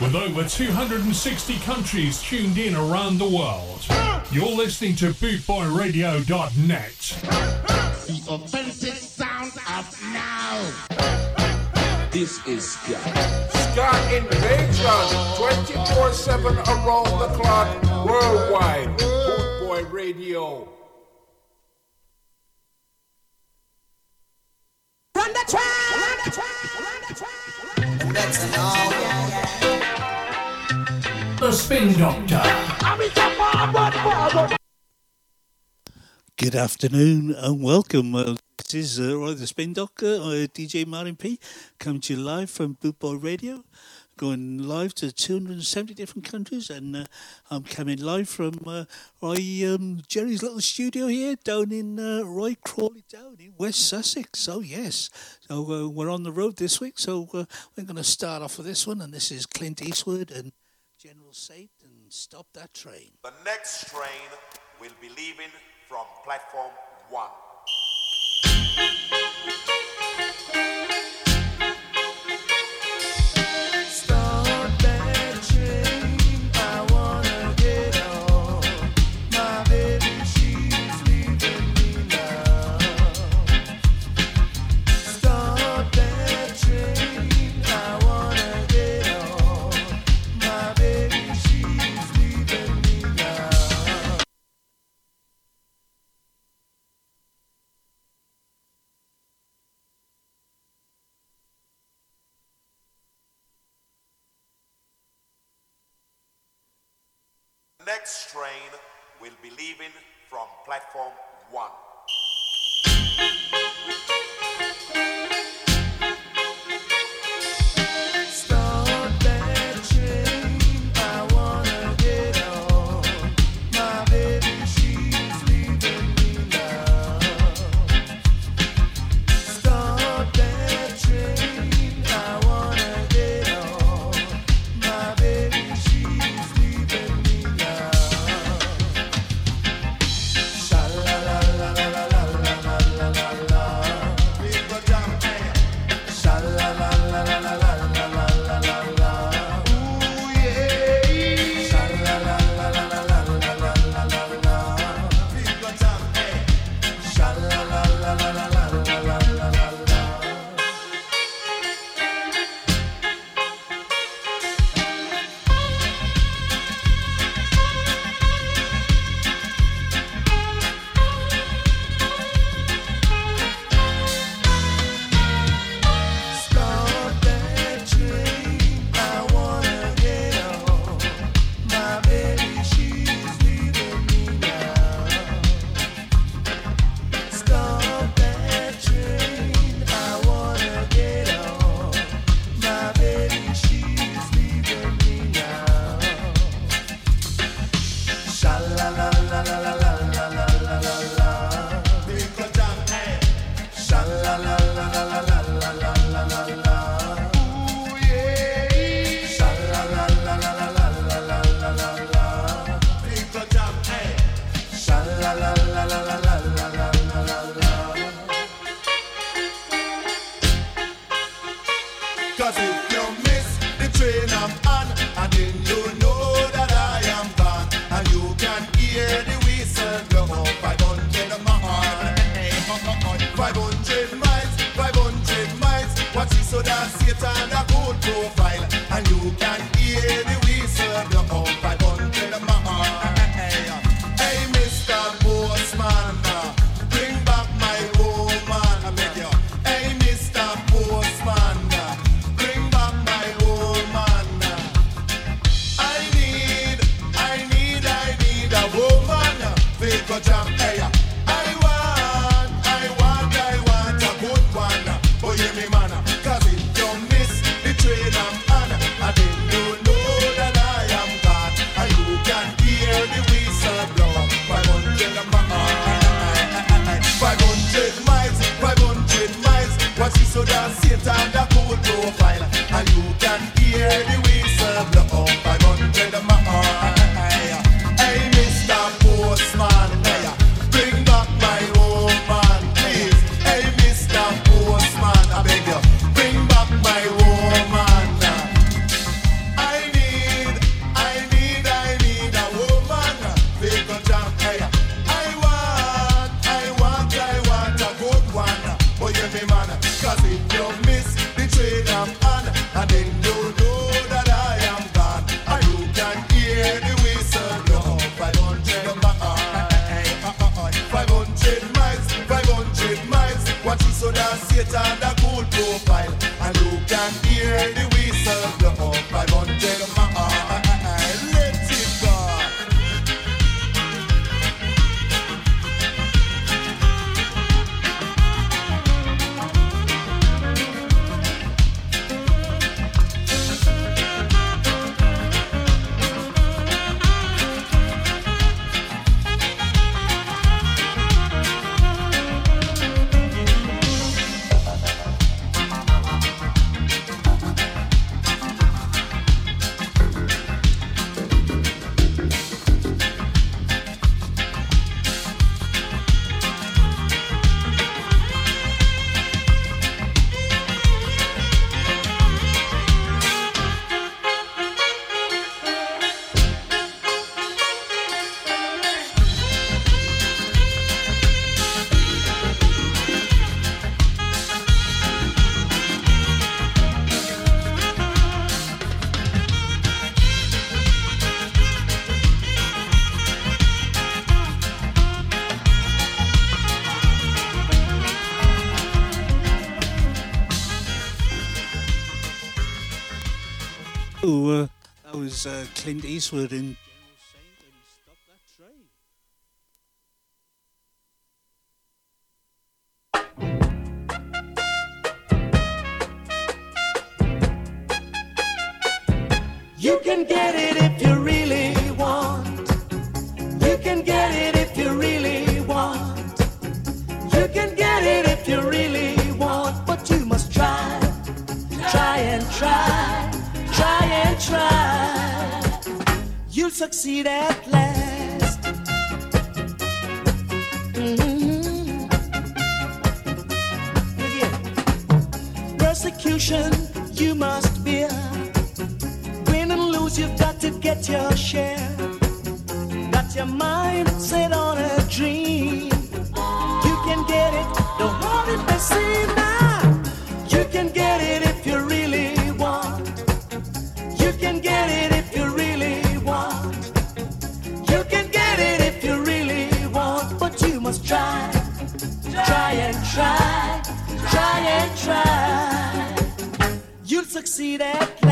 with over 260 countries tuned in around the world. You're listening to bootboyradio.net. The authentic sound of now. This is Ska. Ska Invasion, 24-7 around the clock, worldwide. Boot Boy Radio. Run the track! Run the track! Run the track! And that's all. The Spin Doctor. Good afternoon and welcome. Uh, this is uh, Roy the Spin Doctor, uh, DJ Martin P, coming to you live from Bootboy Radio, going live to 270 different countries, and uh, I'm coming live from uh, um, Jerry's little studio here down in uh, Roy Crawley Down in West Sussex. So yes, so uh, we're on the road this week. So uh, we're going to start off with this one, and this is Clint Eastwood and General Saint and Stop That Train. The next train will be leaving from platform one. Train will be leaving from platform one. Cause if you miss the train I'm on, and then you know that I am gone. And you can hear the whistle go on 500 miles. 500 miles, 500 miles. Watch it so that Satan a good profile. And you can hear uh, Clint Eastwood in Persecution you must bear. Win and lose, you've got to get your share. Got your mind set on a dream. You can get it, don't want it to seem now. You can get it if you really want. You can get it You'll succeed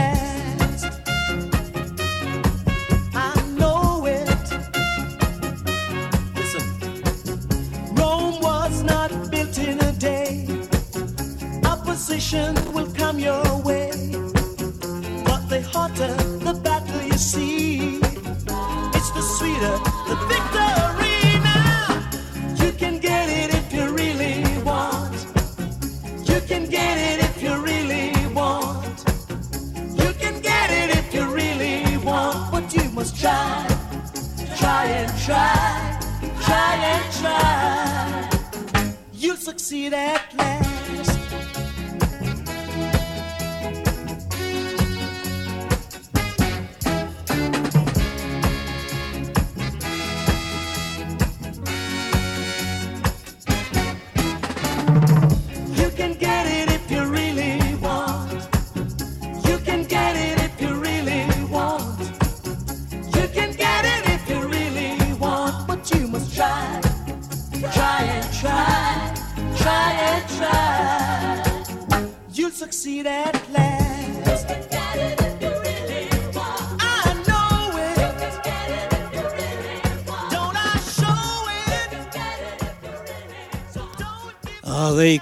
Try try. And try. You'll succeed at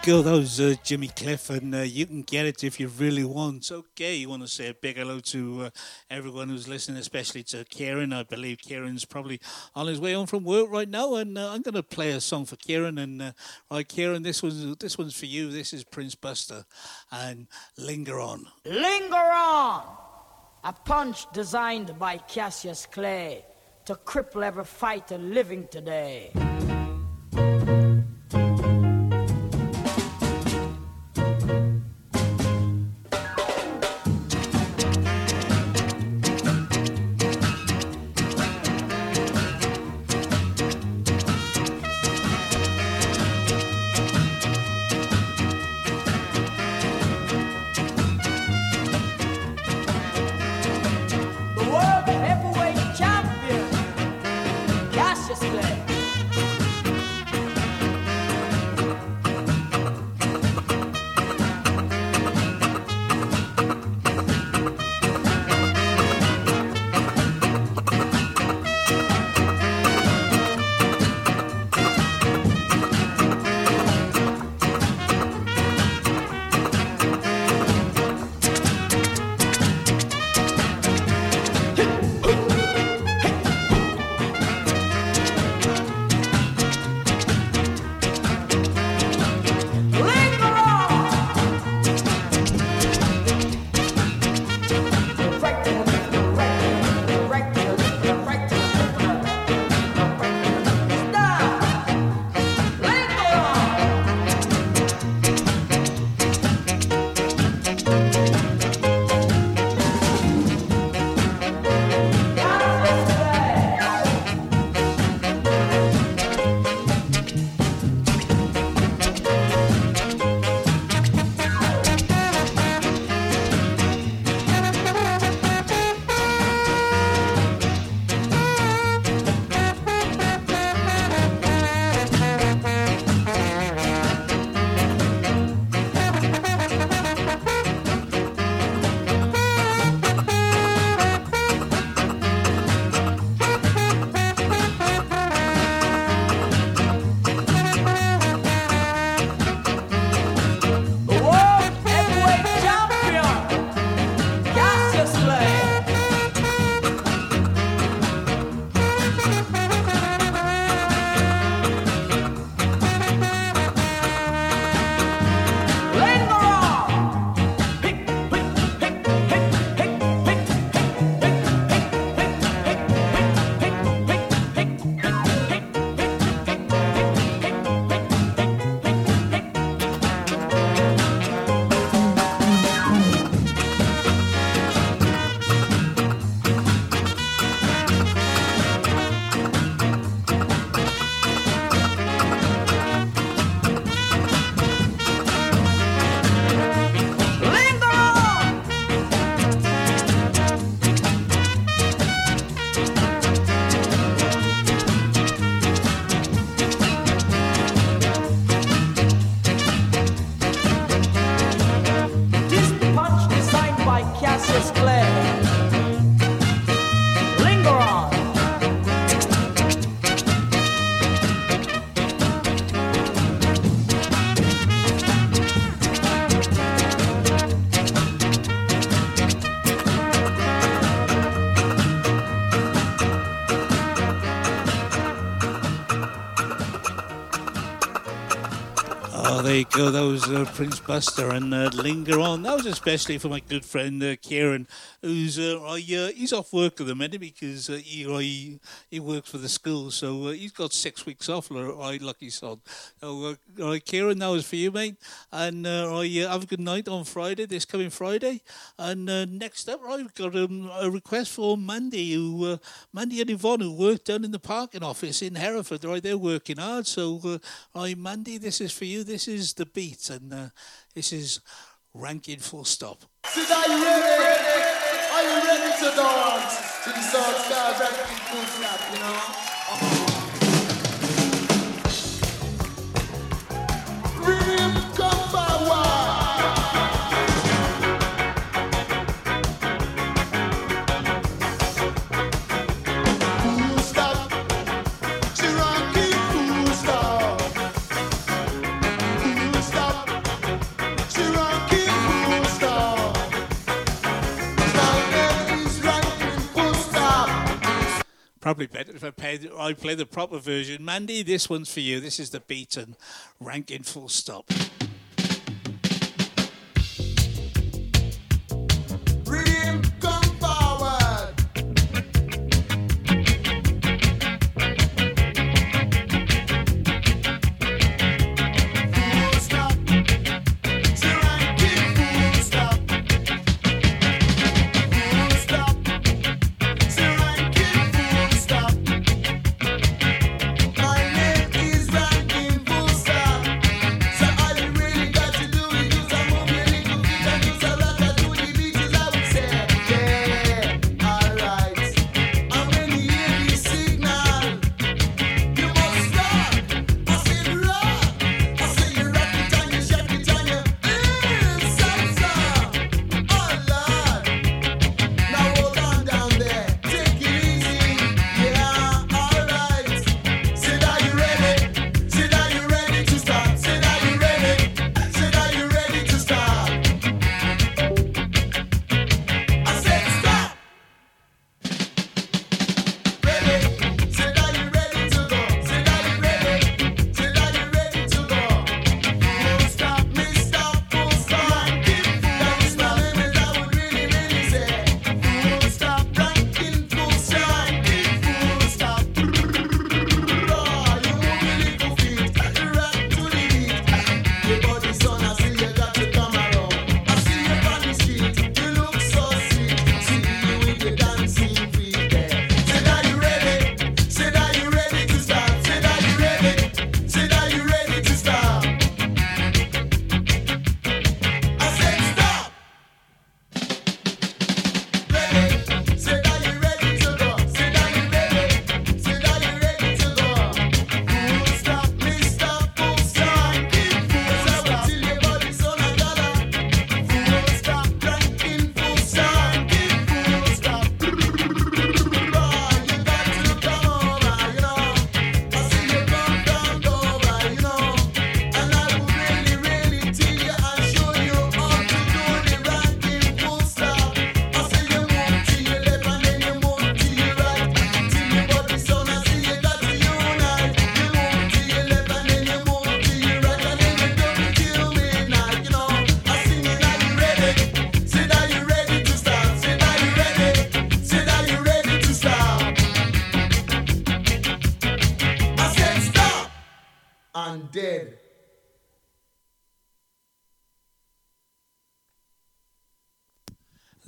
Go. That was uh, Jimmy Cliff, and uh, you can get it if you really want. Okay, you want to say a big hello to uh, everyone who's listening, especially to Kieran. I believe Kieran's probably on his way home from work right now, and uh, I'm going to play a song for Kieran. And uh, right, Kieran, this one's this one's for you. This is Prince Buster, and Linger On. Linger on! A punch designed by Cassius Clay to cripple every fighter living today. Go. That was uh, Prince Buster and uh, Linger On. That was especially for my good friend uh, Kieran, who's uh, I, uh, he's off work at the minute because uh, he, he he works for the school, so uh, he's got six weeks off. I lucky sod. So, uh, all right, Kieran, that was for you, mate. And uh, I uh, have a good night on Friday, this coming Friday. And uh, next up, I've got um, a request for Mandy, who Mandy and Yvonne, who work down in the parking office in Hereford. Right, they're working hard. So, right, Mandy, this is for you. This is the beat, and this is ranking full stop. Are you ready? To dance to the song style ranking full stop, you know? Rhythm come forward. Probably better if I I play the proper version. Mandy, this one's for you. This is the beaten. ranking full stop.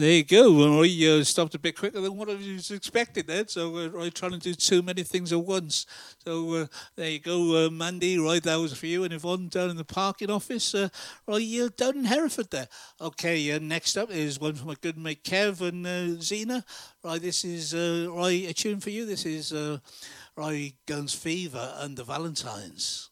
There you go. Well, I uh, stopped a bit quicker than what I was expecting then. So uh, I'm trying to do too many things at once. So uh, there you go, uh, Mandy. Right, that was for you. And Yvonne down in the parking office. Uh, right, uh, down in Hereford there. Okay, uh, next up is one from my good mate Kev and uh, Zena. Right, this is uh, right, a tune for you. This is right, Guns Fever and the Valentines.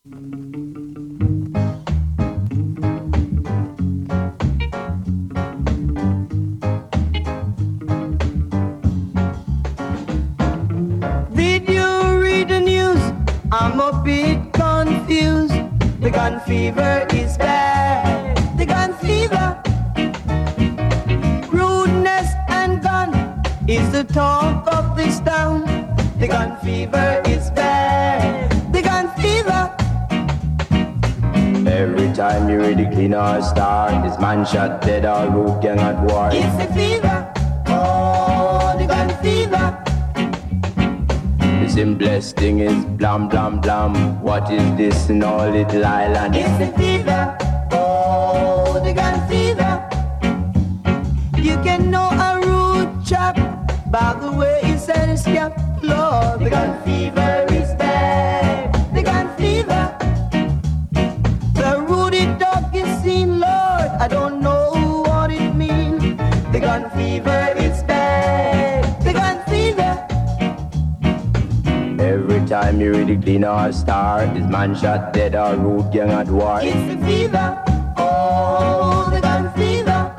I'm a bit confused. The gun fever is bad. The gun fever. Rudeness and gun is the talk of this town. The gun fever is bad. The gun fever. Every time you ready clean or star, this man shot dead or root gang at war. It's the fever. Simplest thing is blam blam blam. What is this in all little island? It's the fever. Oh, the gun fever. You can know a rude chap by the way he his cap. Lord, the gun fever time you ready clean or star, this man shot dead or root gang at war. It's the fever. Oh, the gun fever.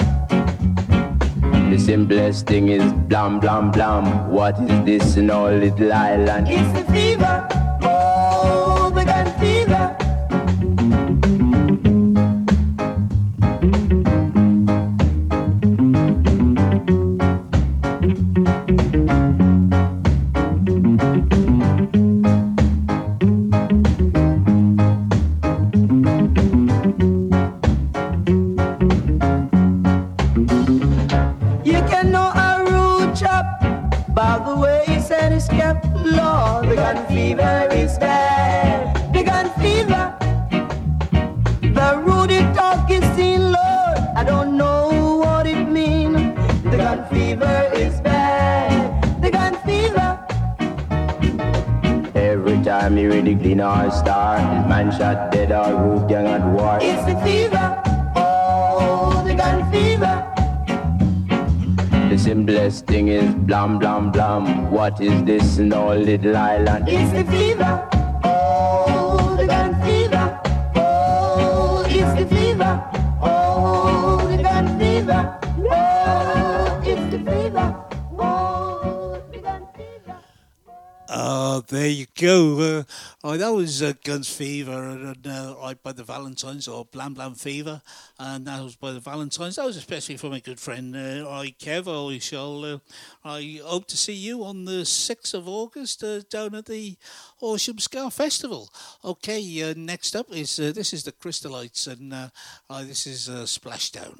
The simplest thing is blam blam blam. What is this in our little island? It's the fever. Is was uh, Guns Fever, and uh, right by the Valentines, or Blam Blam Fever, and that was by the Valentines. That was especially for my good friend, uh, I Kev. I shall, uh, I hope to see you on the sixth of August uh, down at the Horsham Ska Festival. Okay, uh, next up is this is the Crystalites, and this is Splashdown.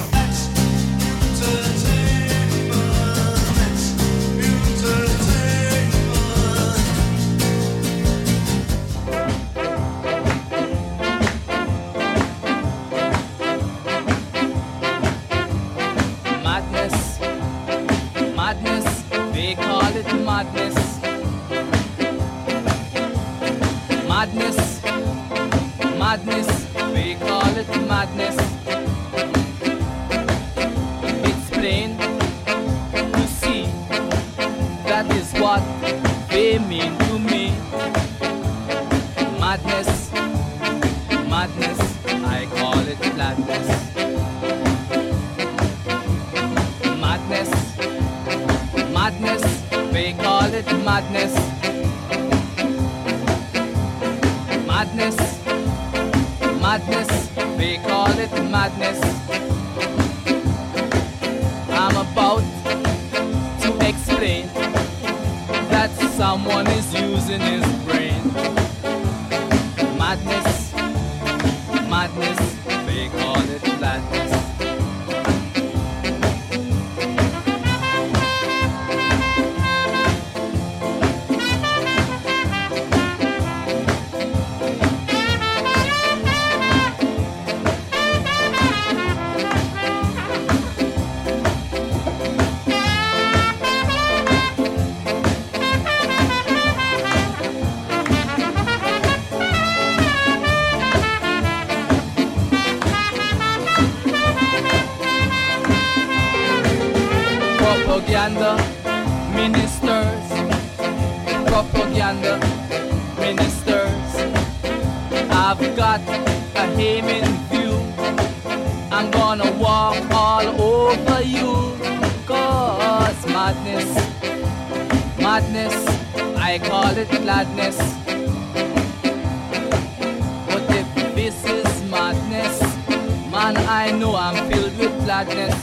I'm filled with gladness.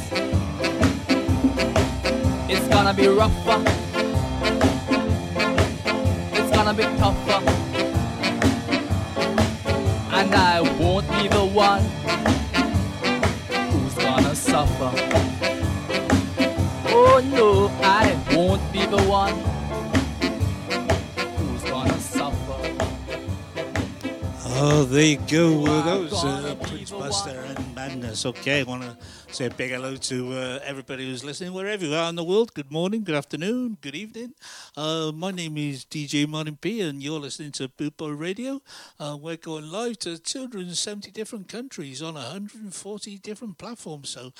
It's gonna be rougher. It's gonna be tougher. And I won't be the one who's gonna suffer. Oh no, I won't be the one who's gonna suffer. Oh, there you go. Uh, that was uh, and Okay, I want to say a big hello to uh, everybody who's listening, wherever you are in the world. Good morning, good afternoon, good evening. Uh, my name is DJ Martin P, and you're listening to Boot Boy Radio. Uh, we're going live to 270 different countries on 140 different platforms. So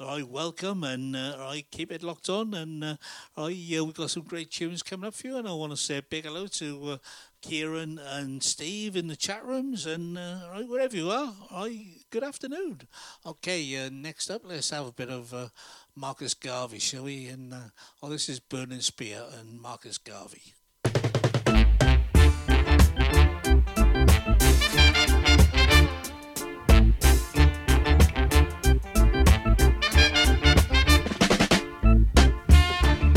I welcome and uh, I keep it locked on. And uh, I uh, we've got some great tunes coming up for you. And I want to say a big hello to Kieran and Steve in the chat rooms and uh, wherever you are. I good afternoon. Okay, uh, next up, let's have a bit of uh, Marcus Garvey, shall we? And uh, oh, this is Burning Spear and Marcus Garvey.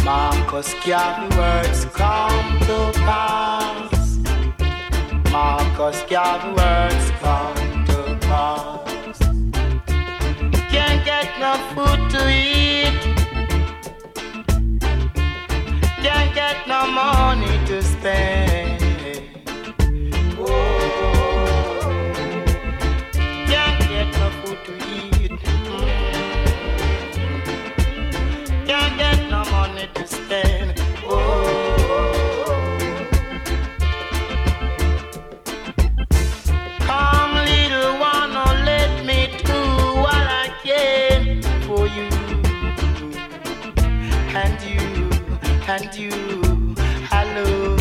Marcus Garvey words come to pass. Marcus Garvey words come to pass. No food to eat. Can't get no money to spend. and you. Hello.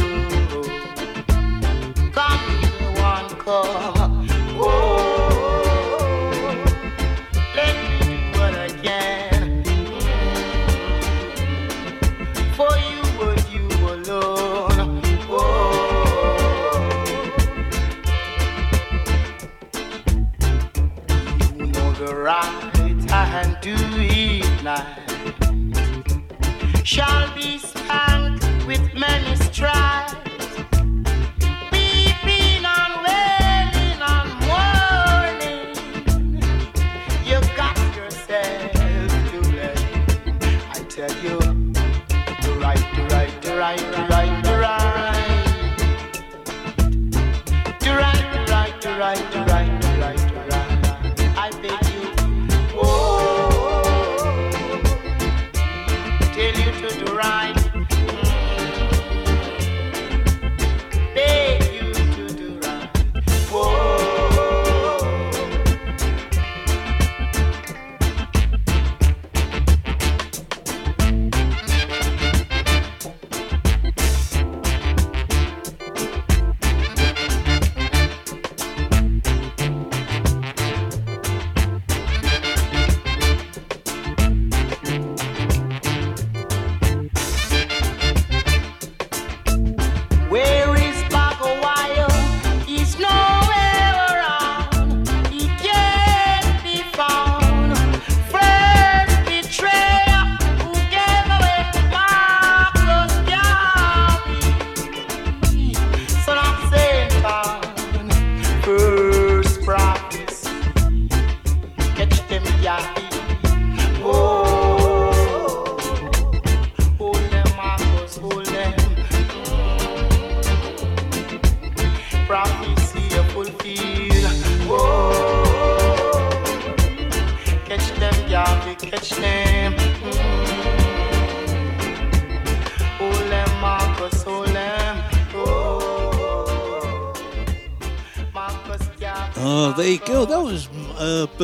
Come, one come. Oh, let me do what I can for you you alone. Oh, you know the right and do it now shall be Many is try.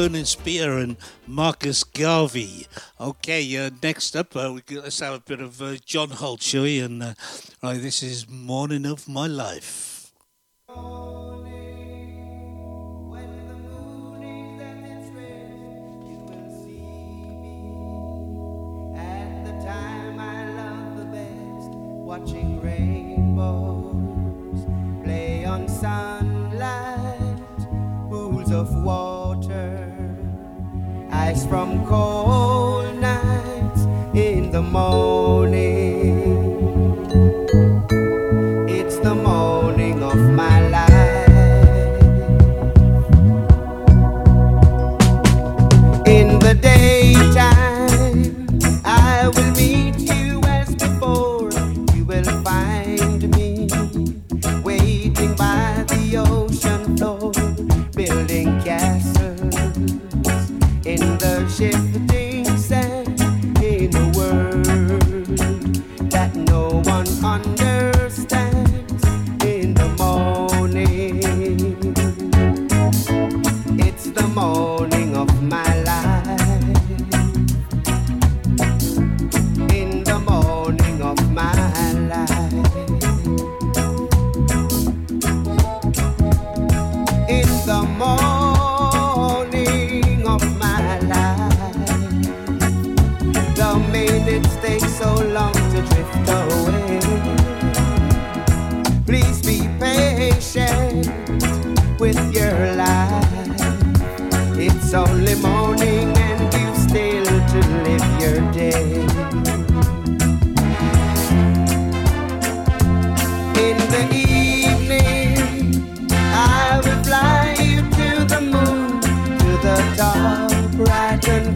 Burning Spear and Marcus Garvey. Okay, uh, next up, uh, let's have a bit of uh, John Holt, shall we? And right, this is Morning of My Life. watching rainbows play on sunlight, pools of water ice from cold nights in the morning.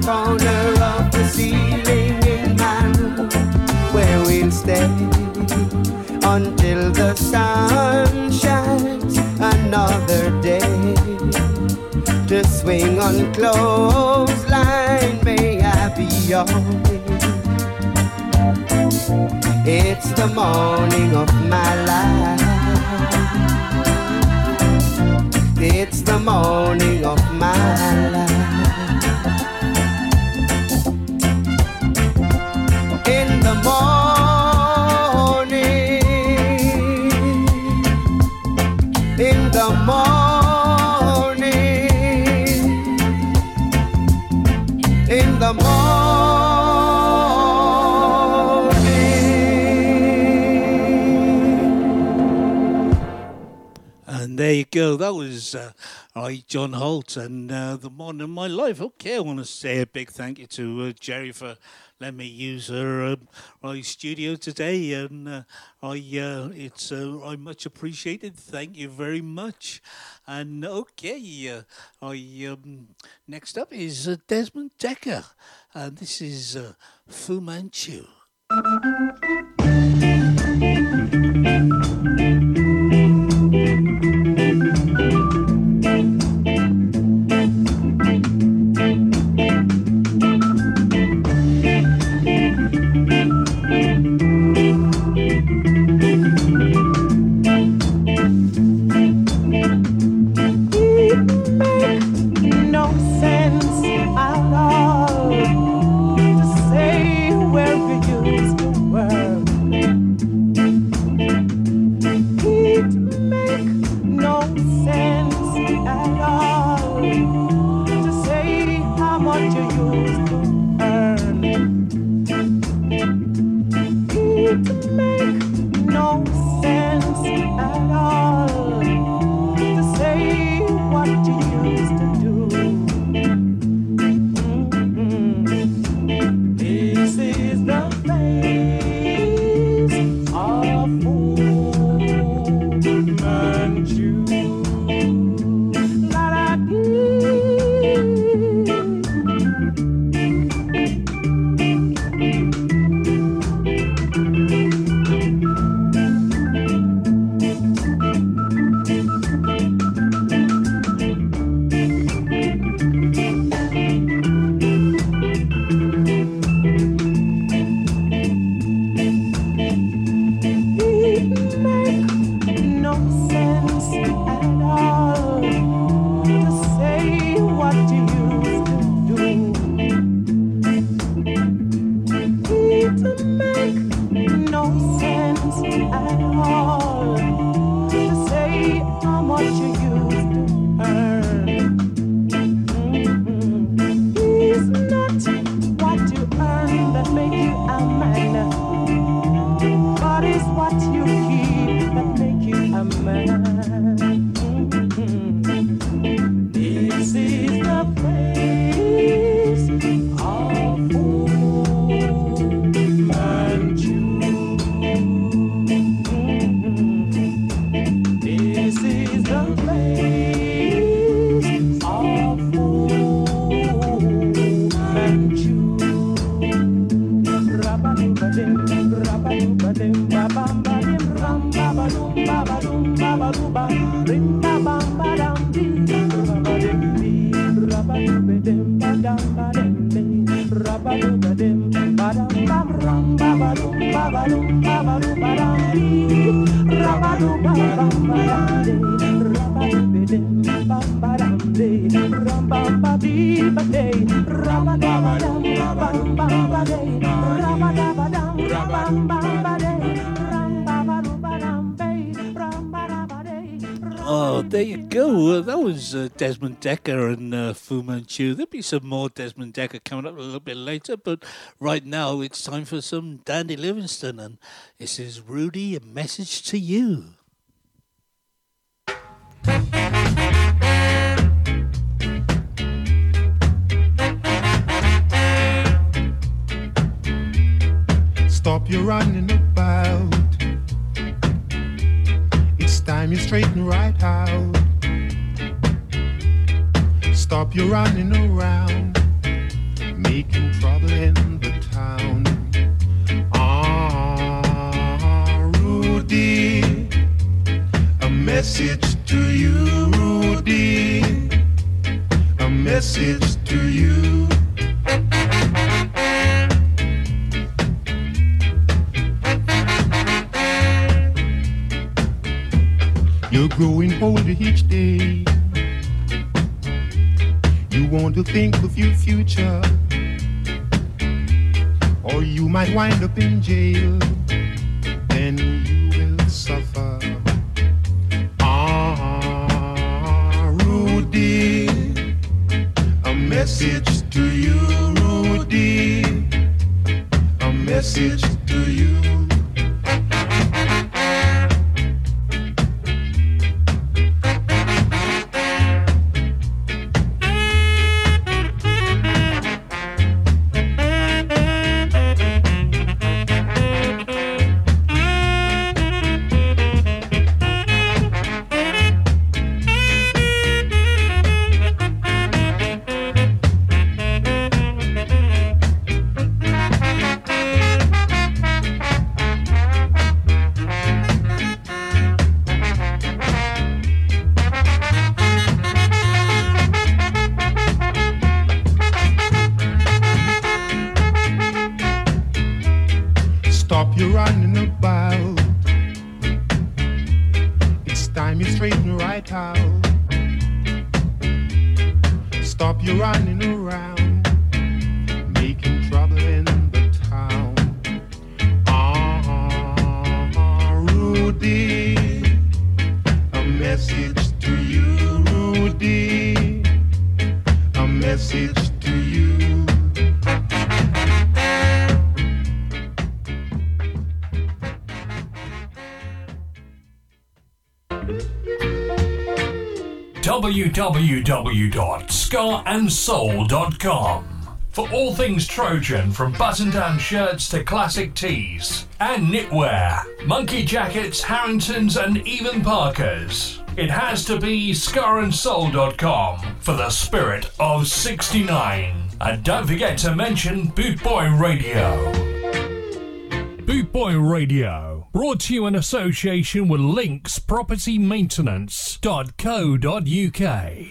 corner of the ceiling in my room where we'll stay until the sun shines another day to swing on clothesline. May I be yours? It's the morning of my life. It's the morning of my life. Go. That was uh, John Holt and uh, the Morning of My Life. Okay, I want to say a big thank you to uh, Jerry for letting me use her right studio today, and uh, I uh, it's uh, I much appreciated. Thank you very much. And okay, uh, I um, next up is Desmond Dekker, and this is Fu Manchu. Dekker and uh, Fu Manchu. There'll be some more Desmond Dekker coming up a little bit later, but right now it's time for some Dandy Livingstone, and this is Rudy, a message to you. Stop your running about. It's time you straighten right out. Stop your running around, making trouble in the town. Ah, Rudy, a message to you, Rudy, a message to you. You're growing older each day. To think of your future, or you might wind up in jail. trojansoul.com. For all things Trojan, from button down shirts to classic tees and knitwear, monkey jackets, Harringtons, and even parkas. It has to be scarandsoul.com for the spirit of 69. And don't forget to mention Boot Boy Radio. Boot Boy Radio, brought to you in association with Links Property Maintenance.co.uk.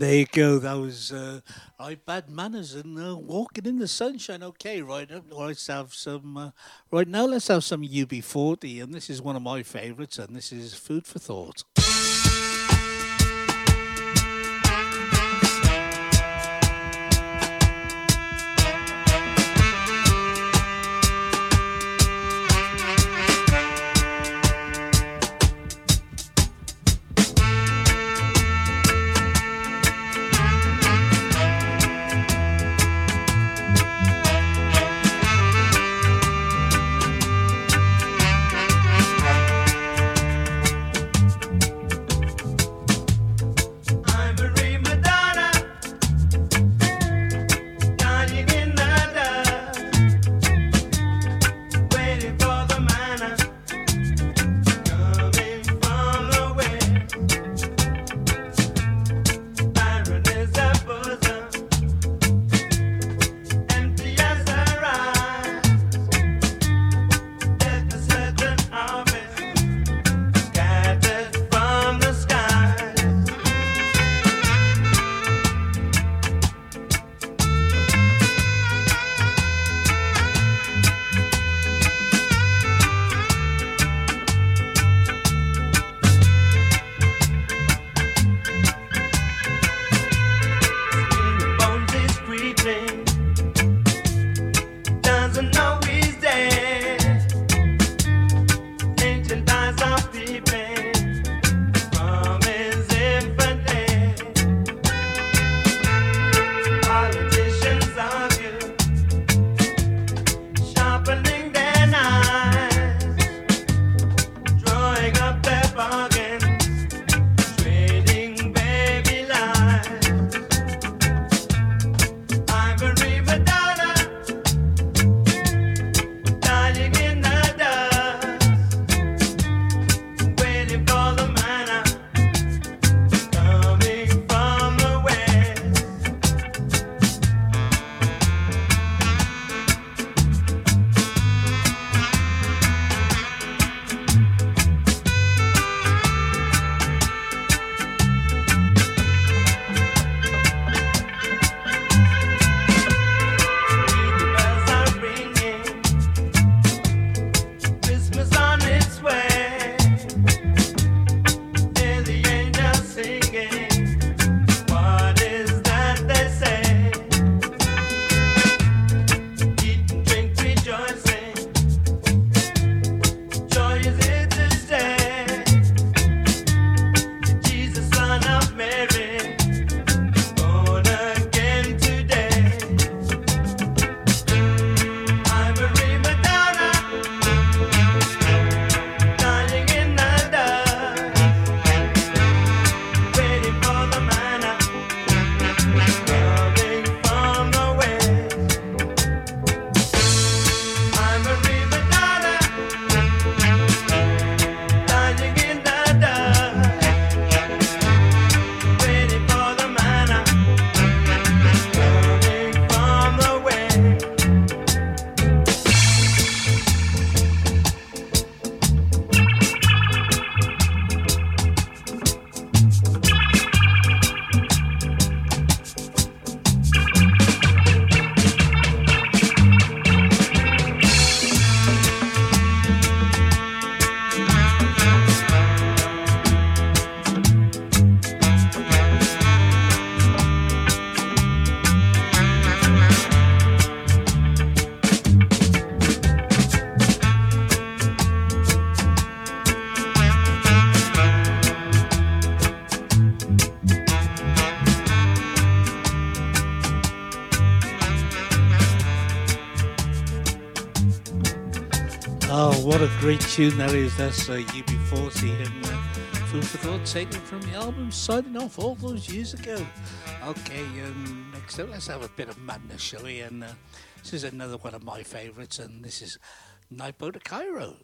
there you go. That was uh, I bad manners and uh, walking in the sunshine. Okay, right. Uh, let's have some. Uh, right now, let's have some UB40, and this is one of my favourites, and this is food for thought. Tune that is. That's uh, UB40 and uh, Food for Thought taken from the album Signing Off all those years ago. Okay, um, next up, let's have a bit of madness, shall we? And uh, this is another one of my favourites, and this is Nightboat to Cairo.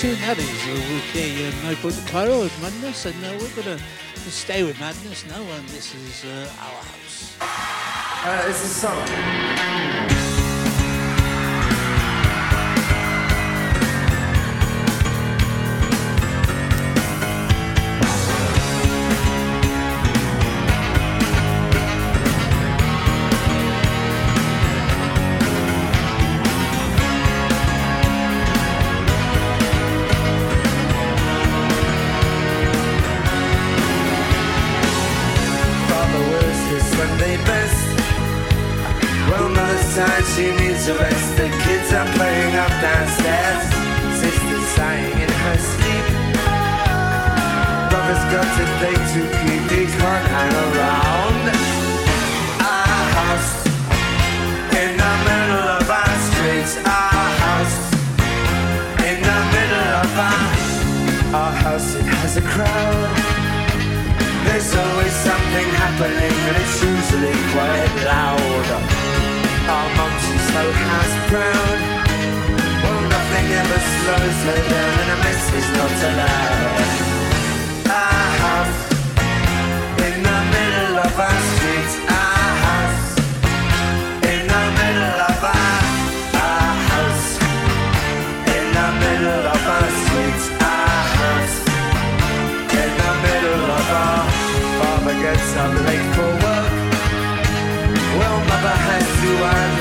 Tune that is. Uh, Okay, uh, Nightboat to Cairo with Madness, and uh, we're going to stay with Madness now, and this is uh, Our House. Uh, this is summer. Tired, she needs a rest. The kids are playing up downstairs. Sister's sighing in her sleep. Brother's got a date to keep. He can't hang around. Our house in the middle of our streets. Our house in the middle of our our house. It has a crowd. There's always something happening and it's usually quite loud. She's so house proud. Well, nothing ever slows her down and a mess is not allowed. Our house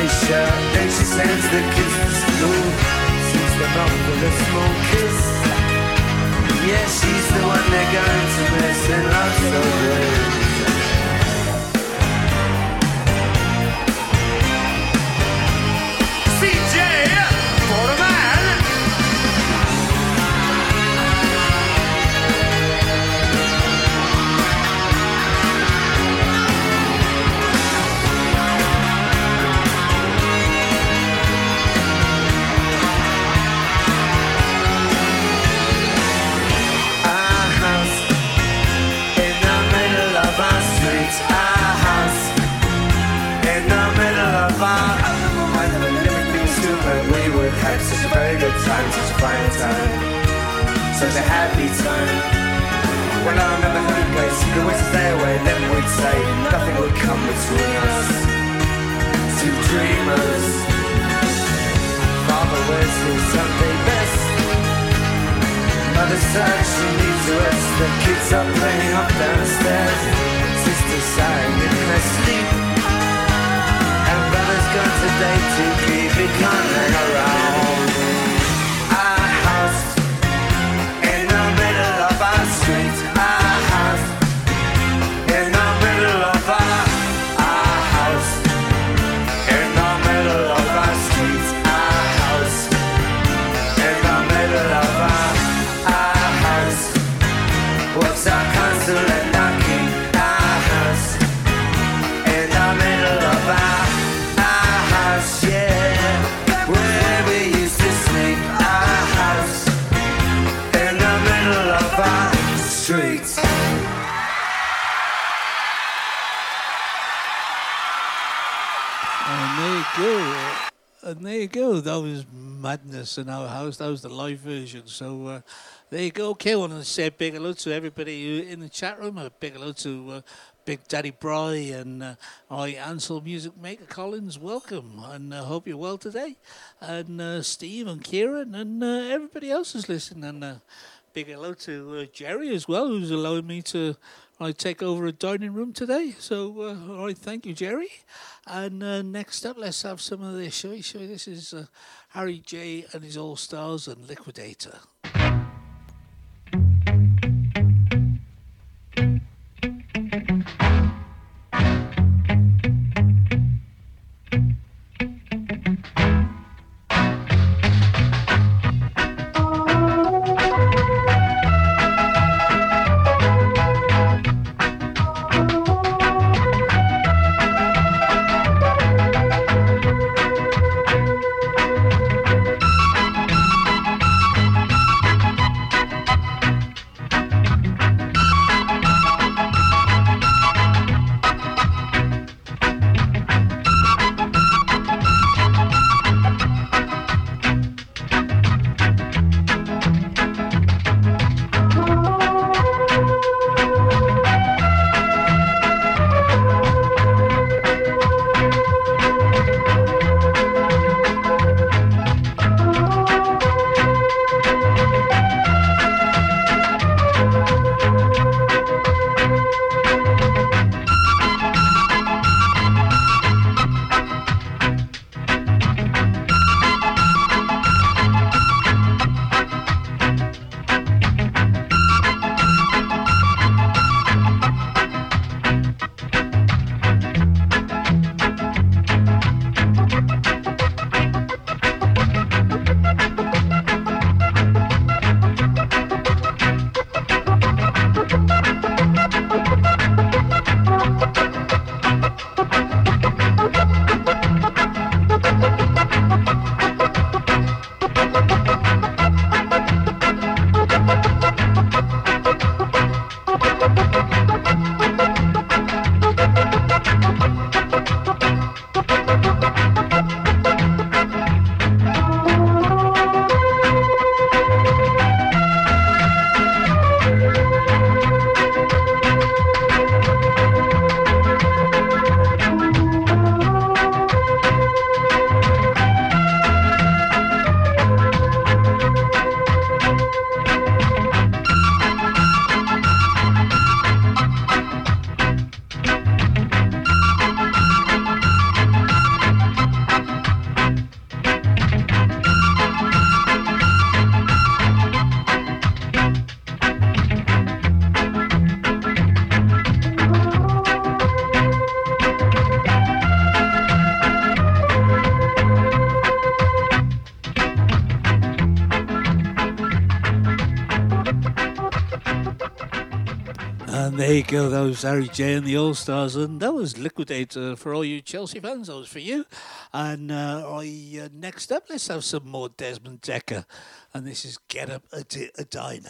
shirt. Then she sends the to school. Sits them up with a small kiss. Yeah, she's the one they're going to miss and love so good. Good time, such a fine time, such a happy time. When I remember her place, we would stay away, then we'd say nothing would come between us. Two dreamers. Father wears his Sunday best. Mother said she needs to rest. The kids are playing up downstairs. Sister sighing in her sleep. And brother's gone today to keep it hang around. And there you go. That was madness in our house. That was the live version. So uh, there you go. Okay, I want to say big hello to everybody in the chat room. A big hello to uh, Big Daddy Bry and uh, I Ansel Music Maker Collins. Welcome, and I hope you're well today. And uh, Steve and Kieran and uh, everybody else who's listening. And uh, big hello to uh, Jerry as well, who's allowing me to I take over a dining room today. So, uh, all right, thank you, Jerry. And uh, next up, let's have some of this. Shall we? Shall we? This is uh, Harry J and his All Stars and Liquidator. There you go. That was Harry J and the All Stars, and that was Liquidator for all you Chelsea fans. That was for you. And uh, I, uh, next up, let's have some more Desmond Dekker, and this is Get Up a, D- a Diner.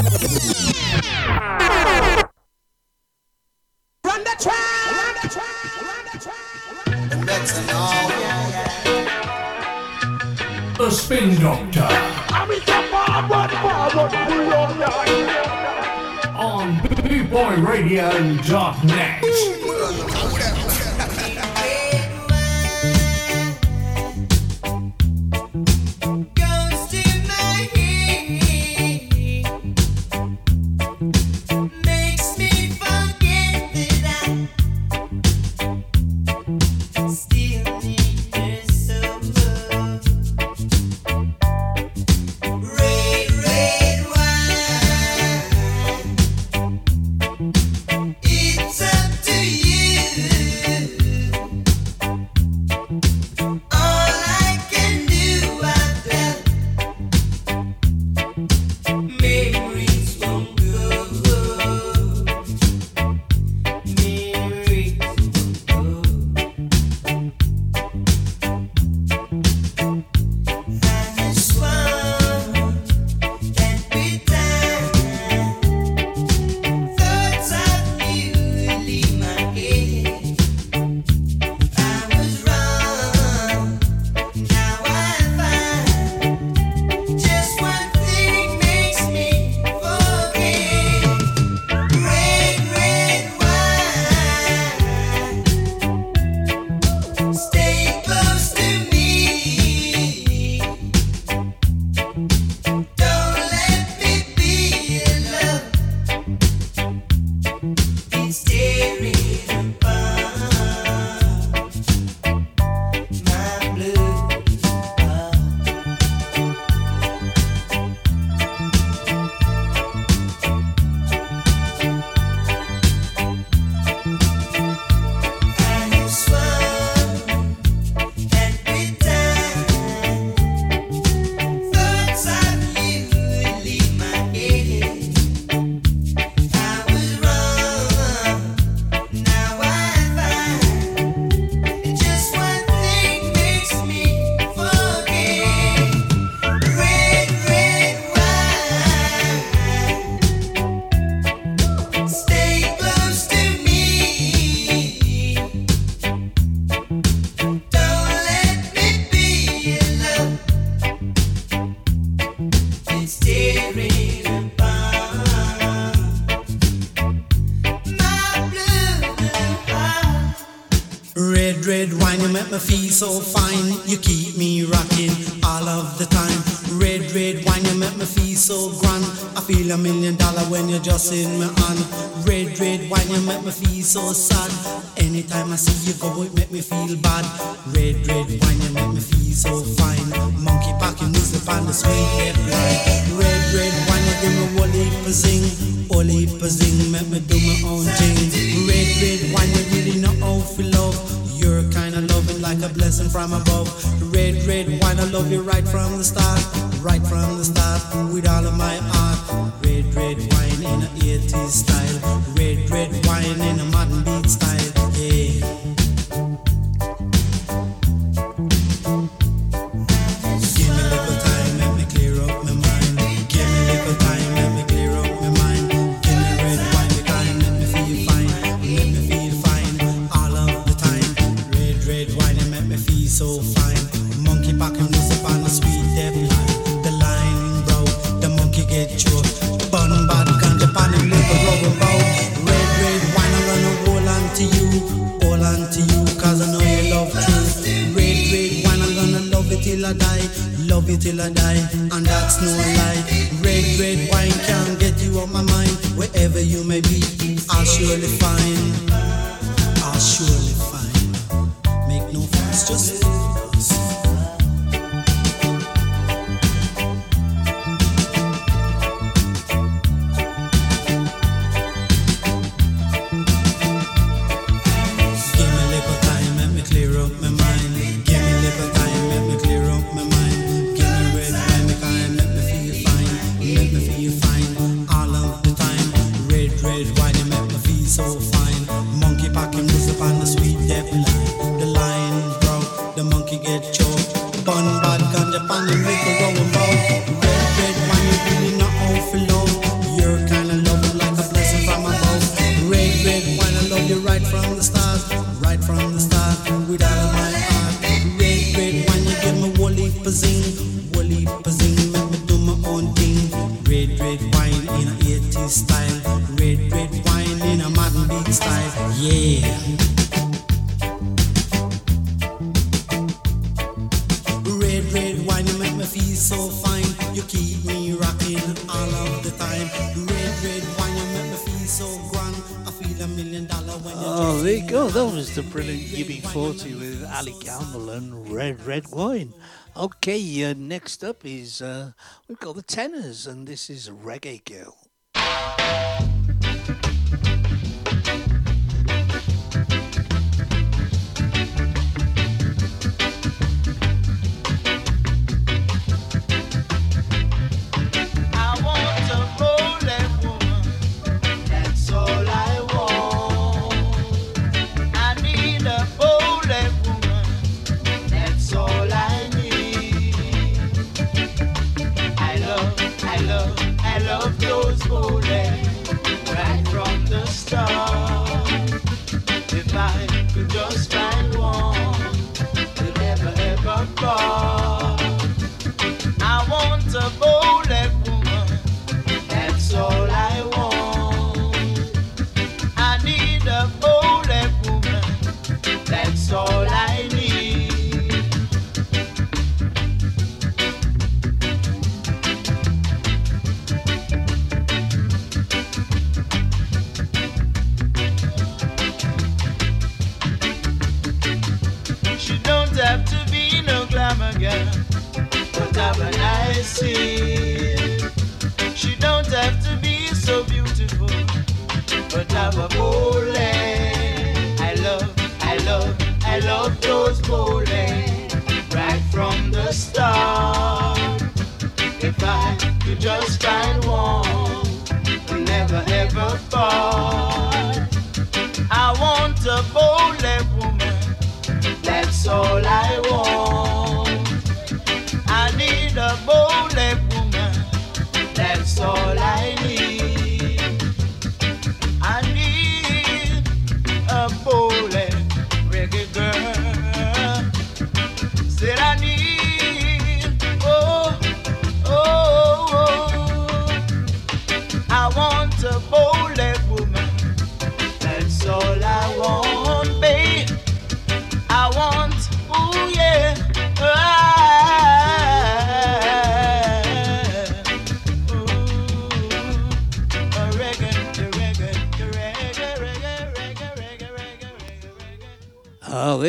feel so fine. You keep me rocking all of the time. Red, red wine, you make me feel so grand. I feel a million dollar when you Oh, there you go. That was the brilliant UB40 with Ali Campbell and Red, Red Wine. Okay, uh, next up is uh, we've got the Tennors, and this is Reggae Girl.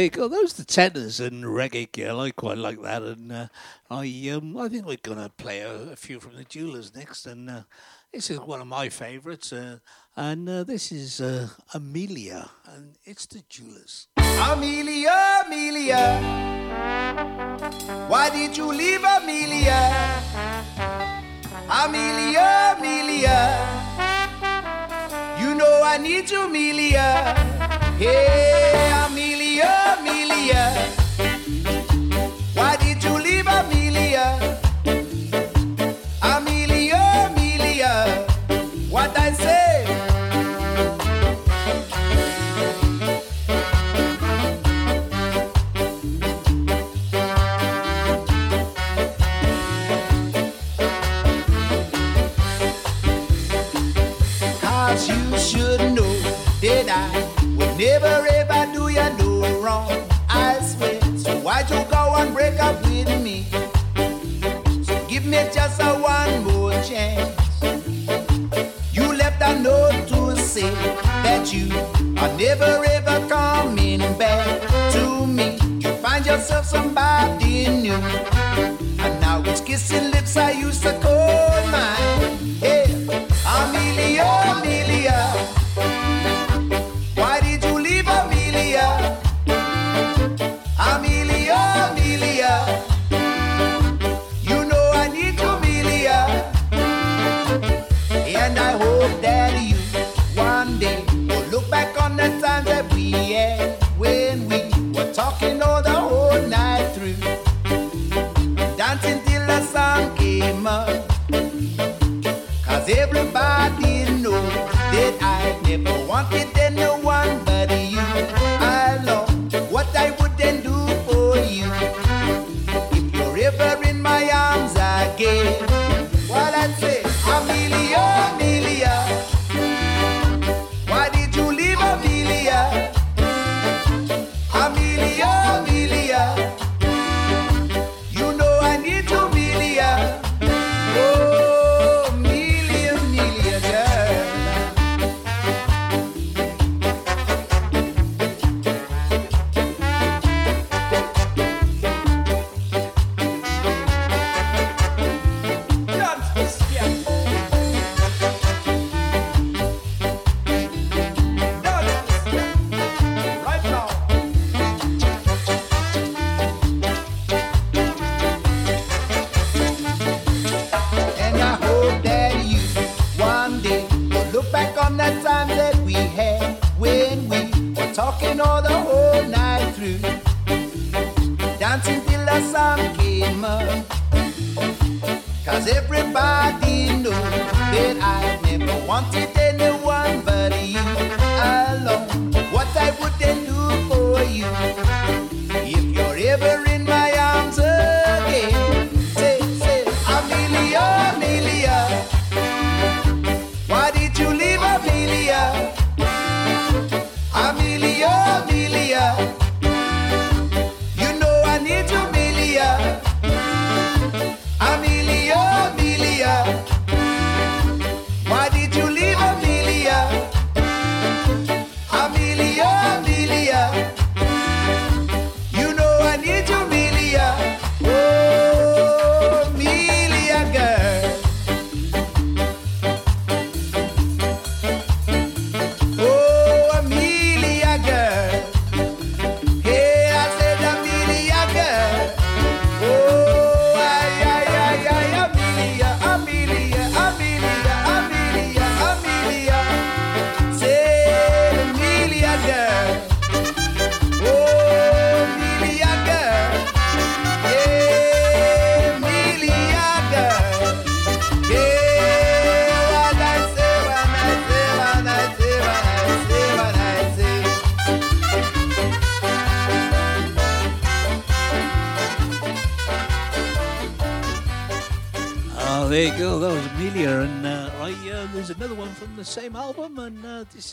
week. Oh, those the Tennors and Reggae Girl. I quite like that, and uh, I um, I think we're gonna play a, a, few from the Jewelers next, and uh, this is one of my favourites, uh, and uh, this is uh, Amelia, and it's the Jewelers. Amelia, Amelia, why did you leave Amelia? Amelia, Amelia, you know I need you, Amelia. Hey, Amelia, Amelia.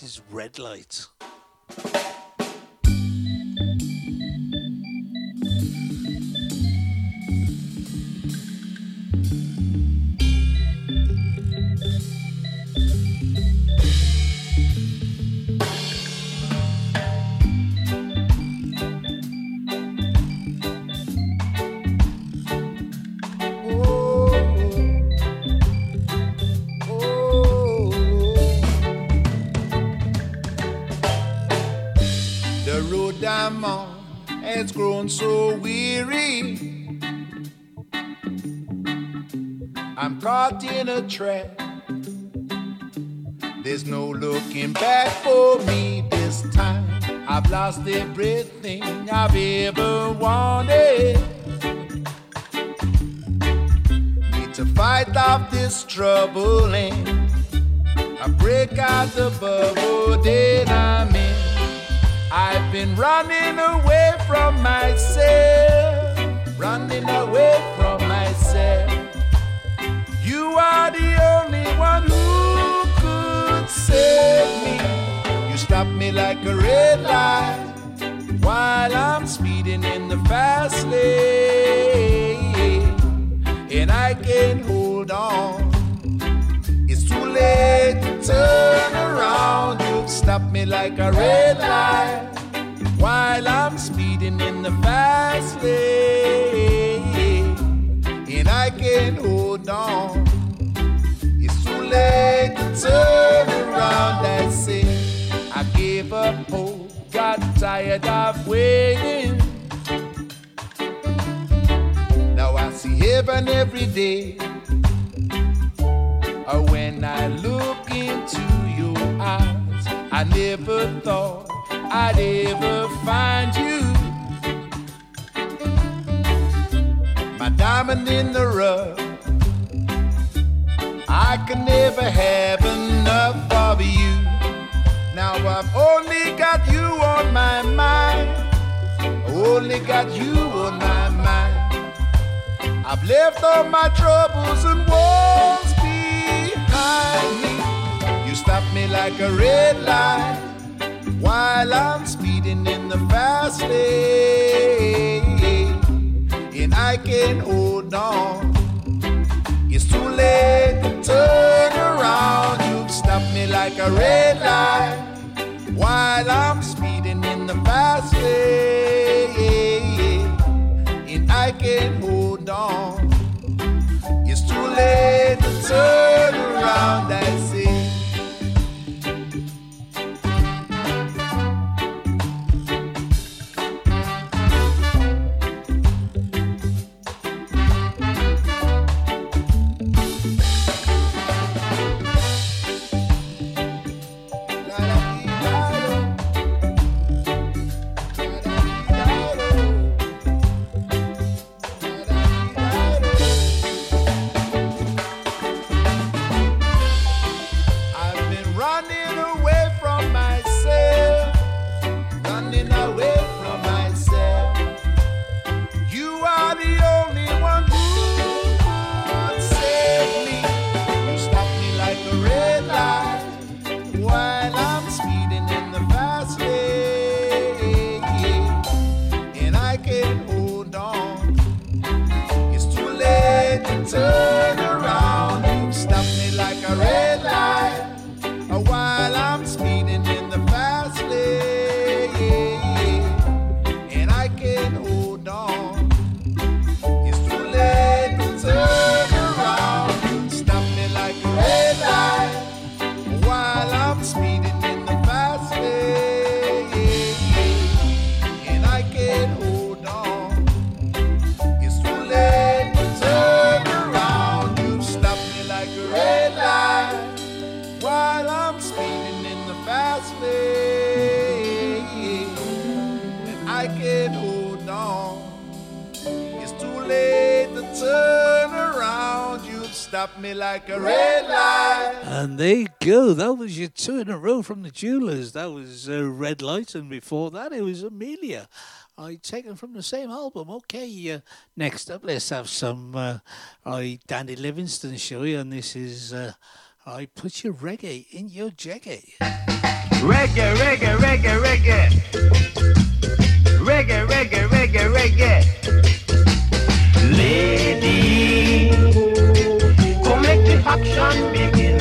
is in a trap. There's no looking back for me this time. I've lost everything I've ever wanted. Need to fight off this trouble and I break out the bubble that I'm in. I've been running away from myself, running away from the only one who could save me. You stopped me like a red light while I'm speeding in the fast lane, and I can't hold on. It's too late to turn around. You've stopped me like a red light while I'm speeding in the fast lane, and I can't hold on. Late to turn around. I say I gave up hope, got tired of waiting. Now I see heaven every day. Or when I look into your eyes, I never thought I'd ever find you. My diamond in the rough. I can never have enough of you. Now I've only got you on my mind. Only got you on my mind. I've left all my troubles and woes behind me. You stop me like a red light while I'm speeding in the fast lane, and I can't hold on. It's too late to turn around. You've stopped me like a red light while I'm speeding in the fast lane, and I can't hold on. It's too late to turn around. I say. Late like a red light. And there you go. That was your two in a row from the Jewelers. That was uh, Red Light, and before that, it was Amelia. I taken from the same album. Okay, uh, next up, let's have some uh, I Dandy Livingstone show you, and this is uh, I Put Your Reggae in Your Jeggae. Reggae, reggae, reggae, reggae. Reggae, reggae, reggae, reggae. Lady, come make the action begin.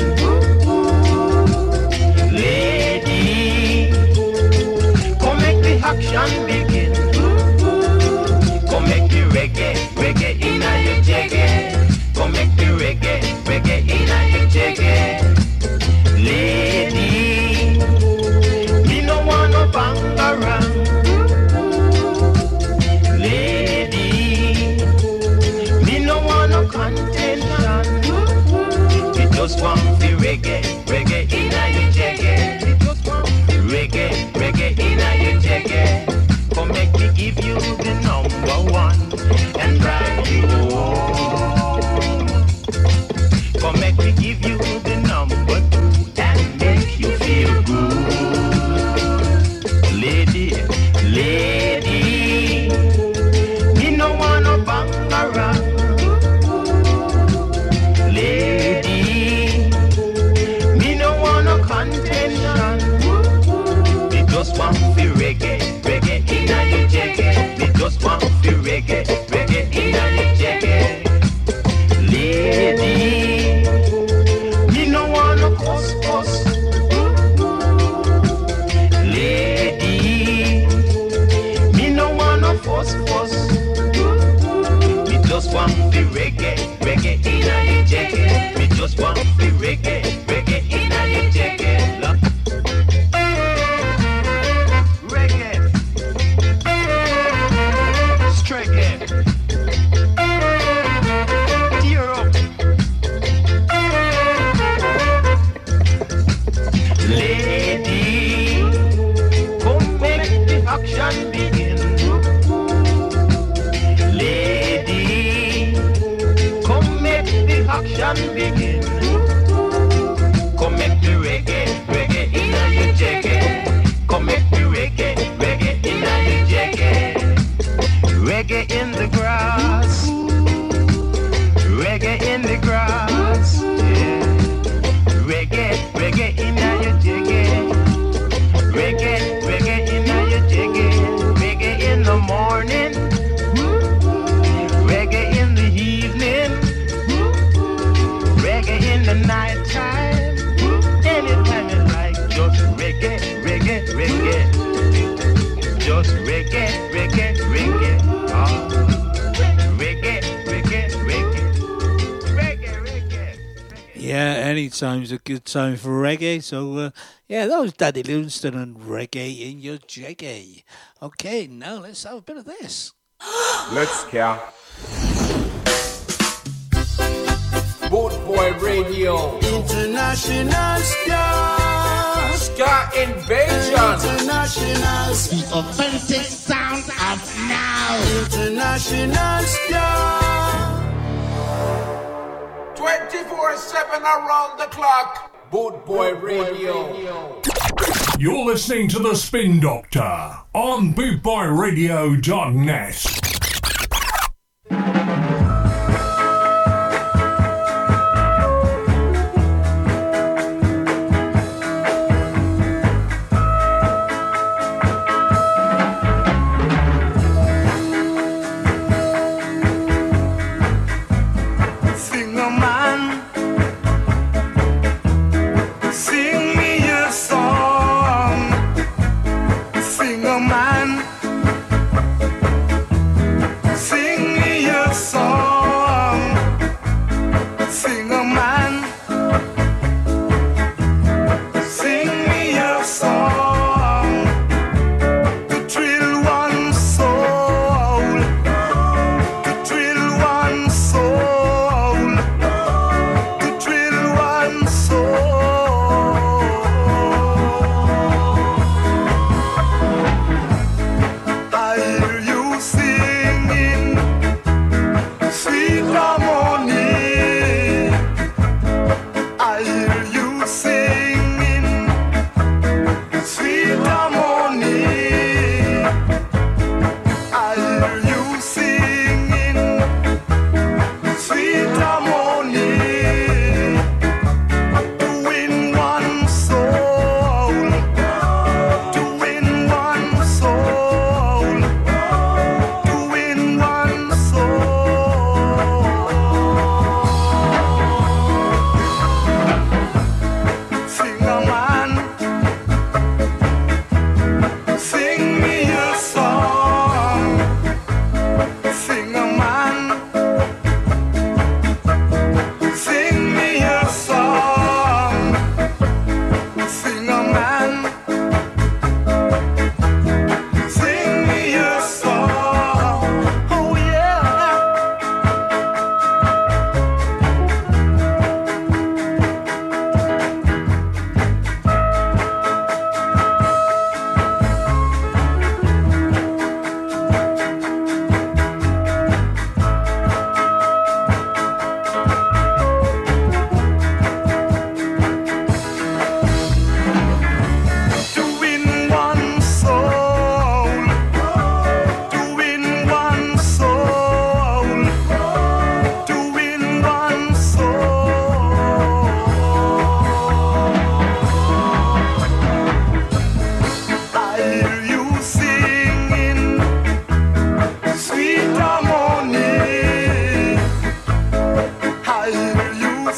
Lady, come make the action begin. any time's a good time for reggae. So, uh, yeah, that was Dandy Livingstone and reggae in your Jeggae. Okay, now let's have a bit of this. let's care. Bootboy Radio International ska, ska Invasion International The authentic sound of now International ska. 24 7 around the clock. Boot Boy Radio. You're listening to The Spin Doctor on BootboyRadio.net.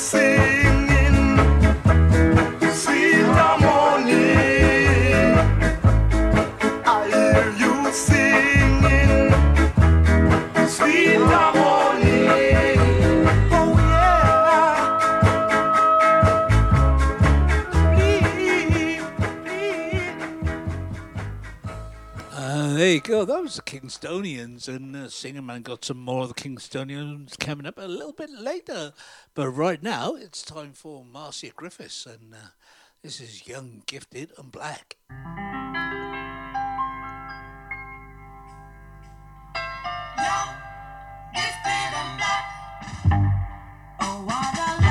assim. was the Kingstonians, and uh, Singer Man got some more of the Kingstonians coming up a little bit later. But right now, it's time for Marcia Griffiths, and uh, this is Young, Gifted, and Black. Young, gifted, and black. Oh, what a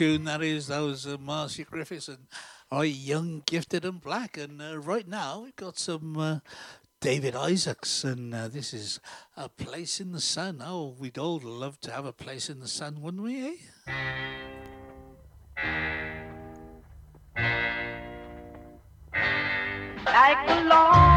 tune that is. That was uh, Marcia Griffiths and I, Young, Gifted and Black. And uh, right now we've got some uh, David Isaacs, and uh, this is A Place in the Sun. Oh, we'd all love to have a place in the sun, wouldn't we, eh? Like a long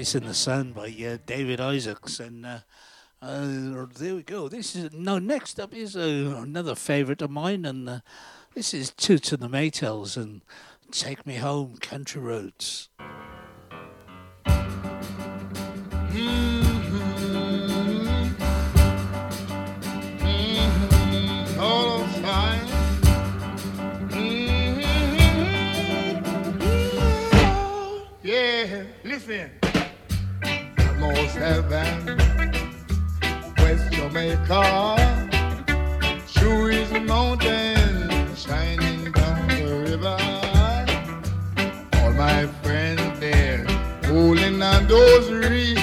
Place in the Sun by uh, David Isaacs. And uh, uh, there we go. This is no. Next up is uh, another favourite of mine, and uh, this is Toots and the Maytals and Take Me Home, Country Roads. Mm-hmm. Mm-hmm. Mm-hmm. Yeah, listen almost heaven. West Jamaica, true is the mountain shining down the river. All my friends there, holding on those reeds.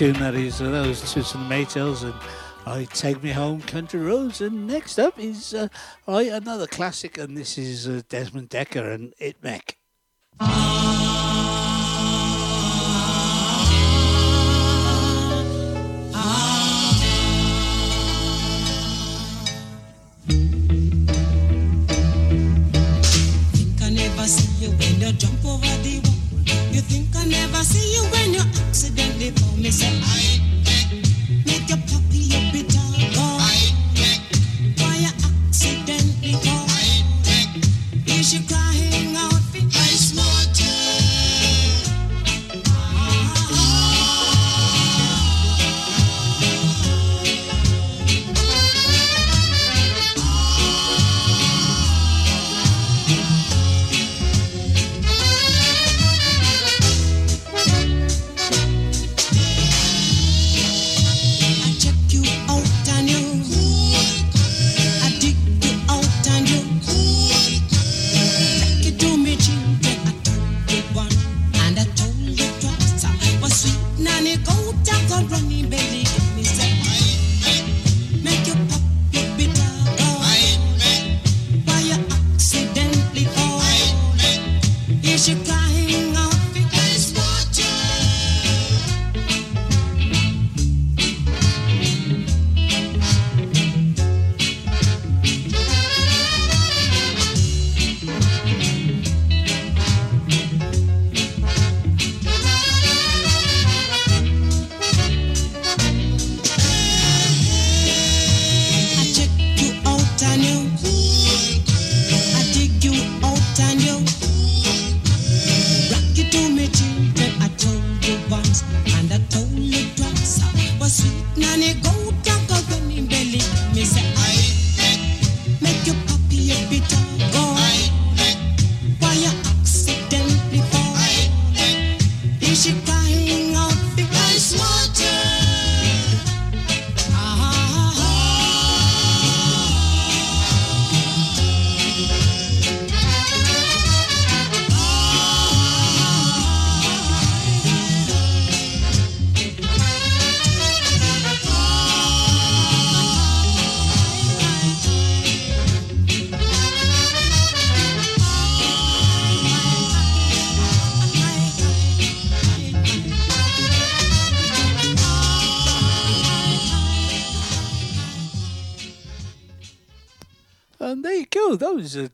tune that is. Uh, that was Toots and Maytals and I Take Me Home Country Roads. And next up is uh, I, another classic, and this is uh, Desmond Dekker and It Mek.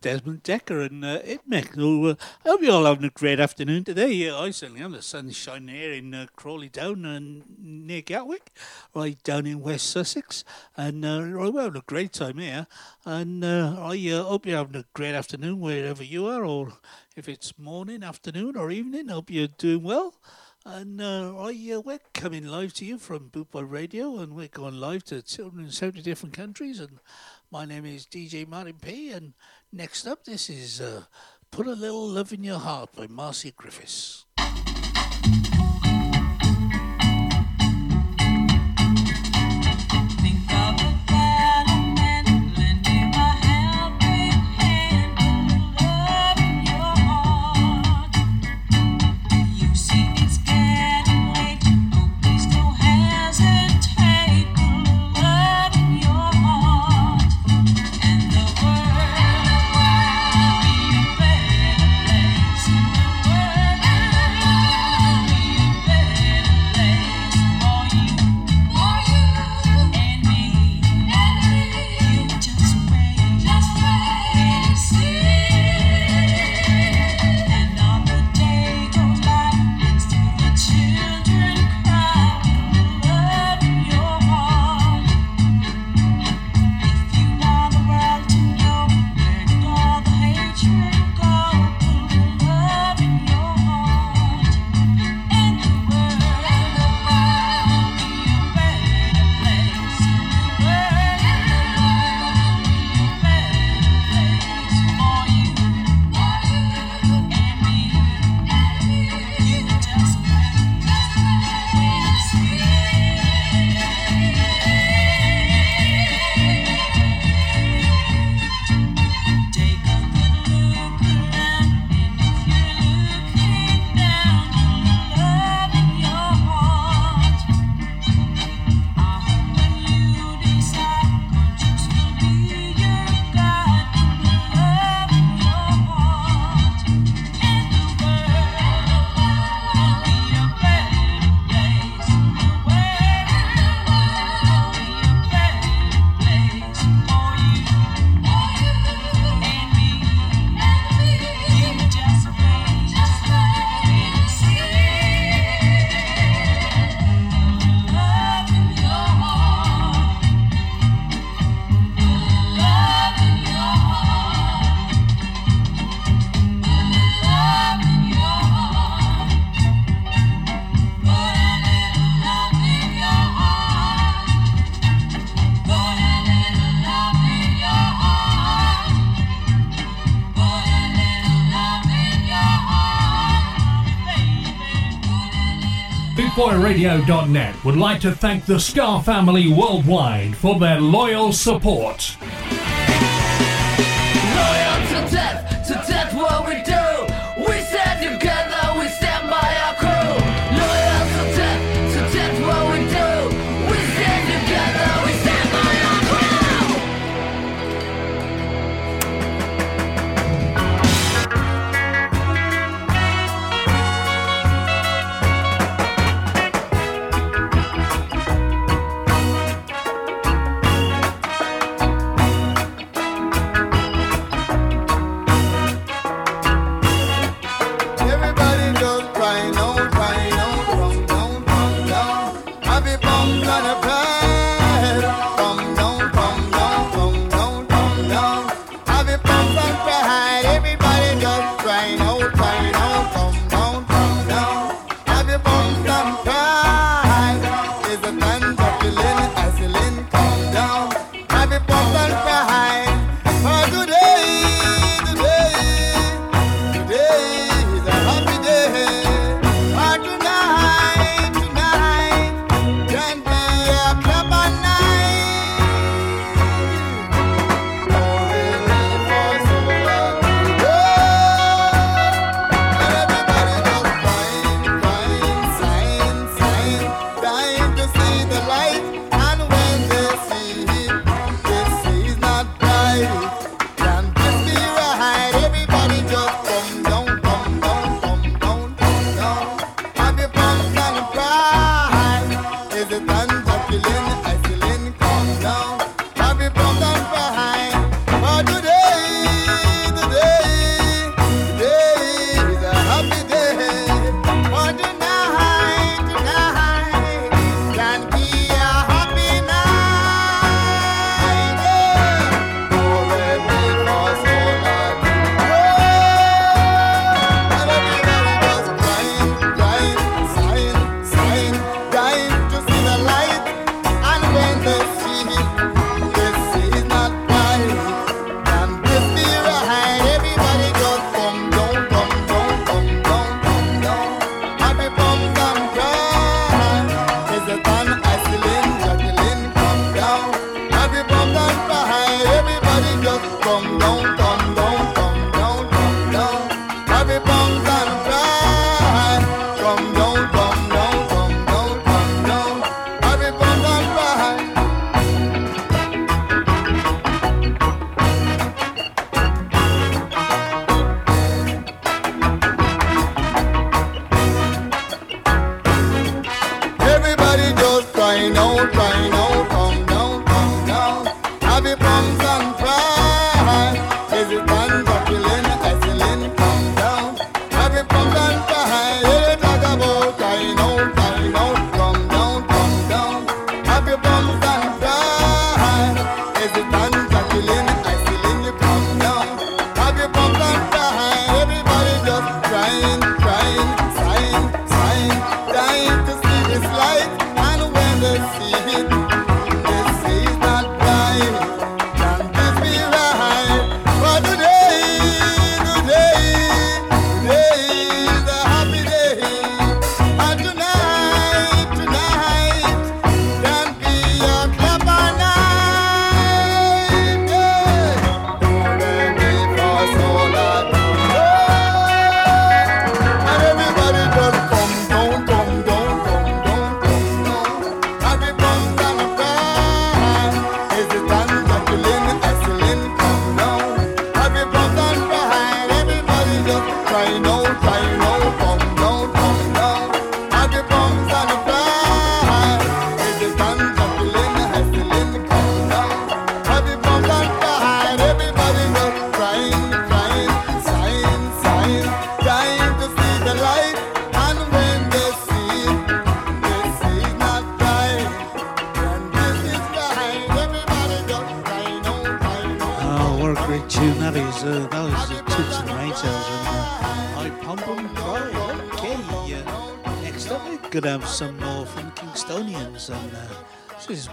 Desmond Dekker and uh, It Mek. So, uh, I hope you're all having a great afternoon today. Yeah, I certainly am. The sun's shining here in uh, Crawley Down and near Gatwick, right down in West Sussex. And uh, we're having a great time here. And uh, I uh, hope you're having a great afternoon wherever you are, or if it's morning, afternoon, or evening. I hope you're doing well. And uh, I, uh, we're coming live to you from Bootboy Radio, and we're going live to 270 different countries. And my name is DJ Martin P. And next up, this is uh, Put a Little Love in Your Heart by Marcia Griffiths. Radio.net would like to thank the Ska family worldwide for their loyal support.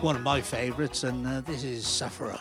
one of my favourites, and uh, this is Sufferer.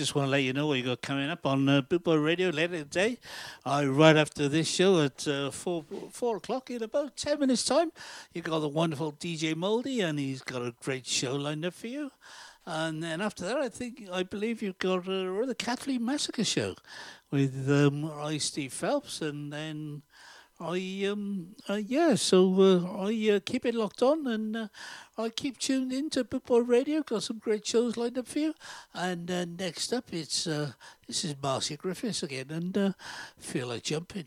Just want to let you know what you got coming up on uh, Boot Boy Radio later today. Uh, right after this show at uh, four four o'clock in about ten minutes' time, you got the wonderful DJ Moldy, and he's got a great show lined up for you. And then after that, I think I believe you've got uh, the Kathleen Massacre show with um, I Steve Phelps, and then I um uh, yeah, so uh, I uh, keep it locked on and uh, I keep tuned in to Boot Boy Radio. Got some great shows lined up for you. And uh, next up, it's uh, this is Marcia Griffiths again, and uh, feel like jumping.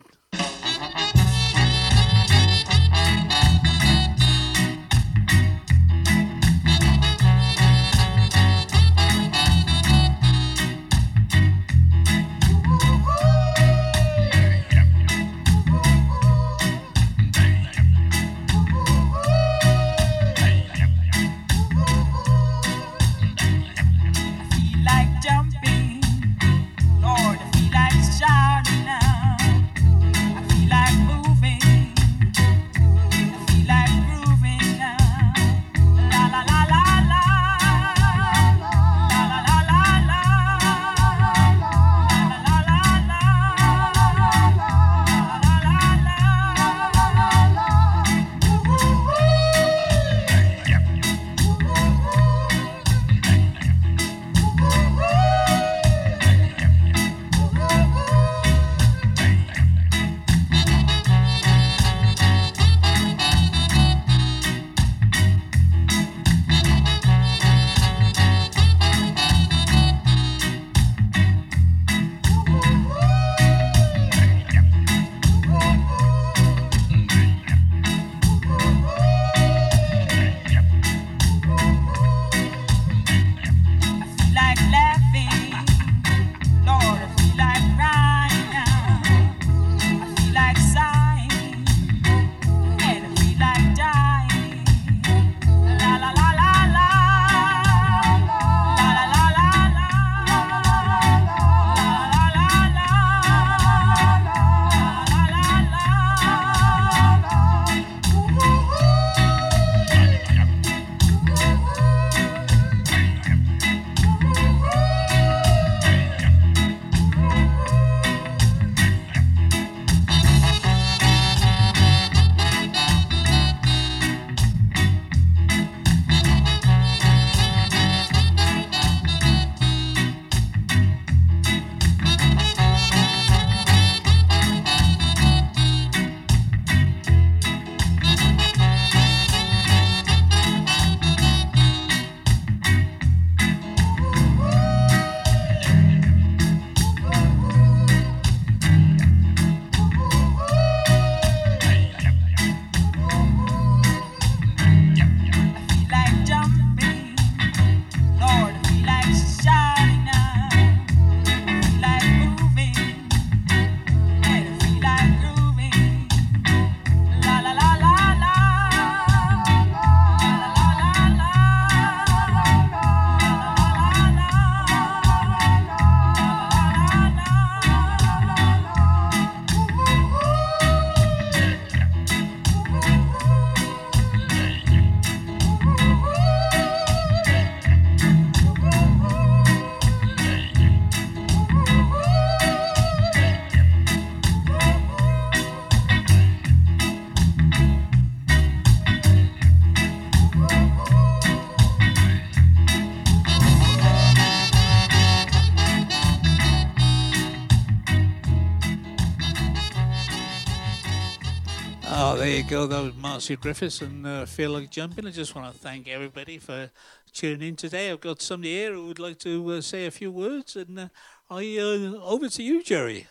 Go. That was Marcia Griffiths and uh, Feel Like Jumping. I just want to thank everybody for tuning in today. I've got somebody here who would like to uh, say a few words, and uh, I uh, over to you, Jerry.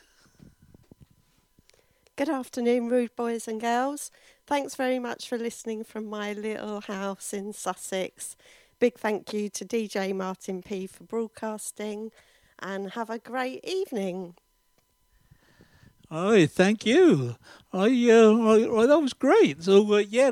Good afternoon, rude boys and girls. Thanks very much for listening from my little house in Sussex. Big thank you to DJ Martin P for broadcasting and have a great evening. Oh, thank you. I, uh, I, I that was great. So uh, yeah,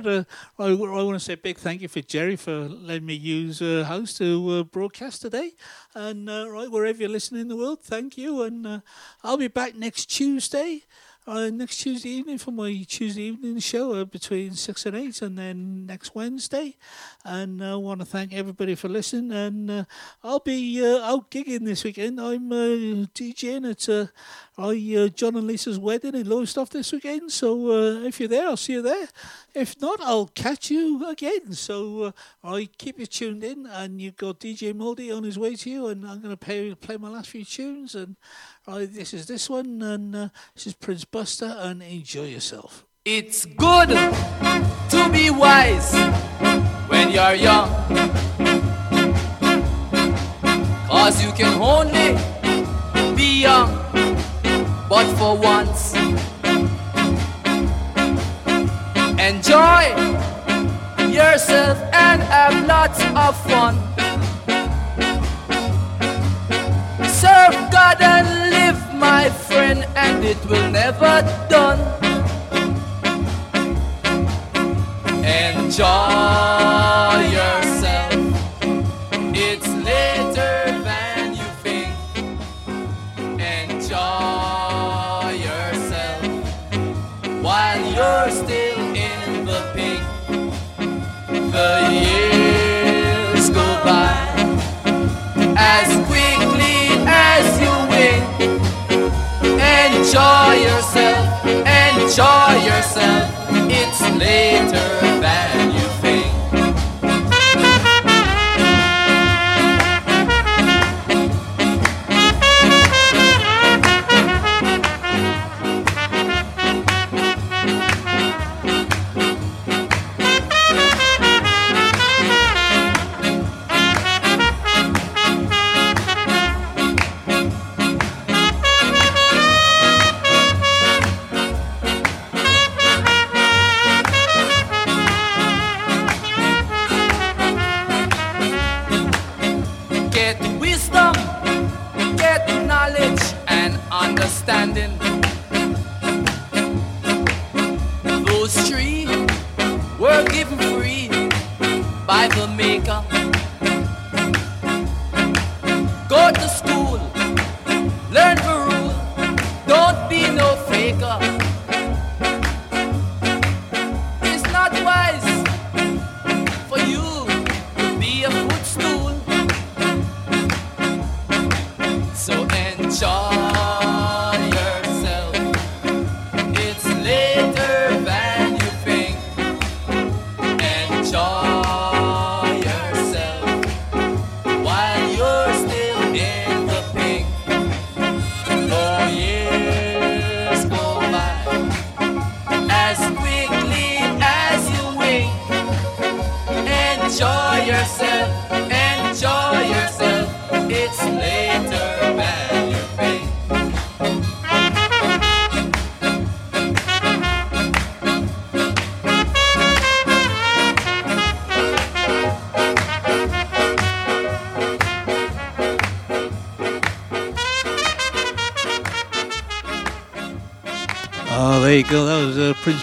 I, I want to say a big thank you for Jerry for letting me use uh, house to uh, broadcast today. And uh, right wherever you're listening in the world, thank you. And uh, I'll be back next Tuesday uh, next Tuesday evening for my Tuesday evening show uh, between 6 and 8 and then next Wednesday. And I want to thank everybody for listening. And uh, I'll be uh, out gigging this weekend. I'm uh, DJing at uh, I, uh, John and Lisa's wedding in Lowestoft this weekend. So uh, if you're there, I'll see you there. If not, I'll catch you again. So uh, I keep you tuned in, and you've got DJ Moldy on his way to you, and I'm going to play play my last few tunes. And uh, this is this one, and uh, this is Prince Buster, and enjoy yourself. It's good to be wise when you're young. Cause you can only be young, but for once. Enjoy yourself and have lots of fun. And it will never done. Enjoy later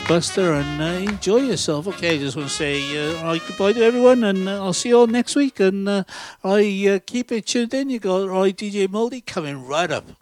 Buster, and uh, enjoy yourself. Okay, I just want to say uh, right, goodbye to everyone, and uh, I'll see you all next week. And uh, I uh, keep it tuned in. You got right, DJ Moldy coming right up.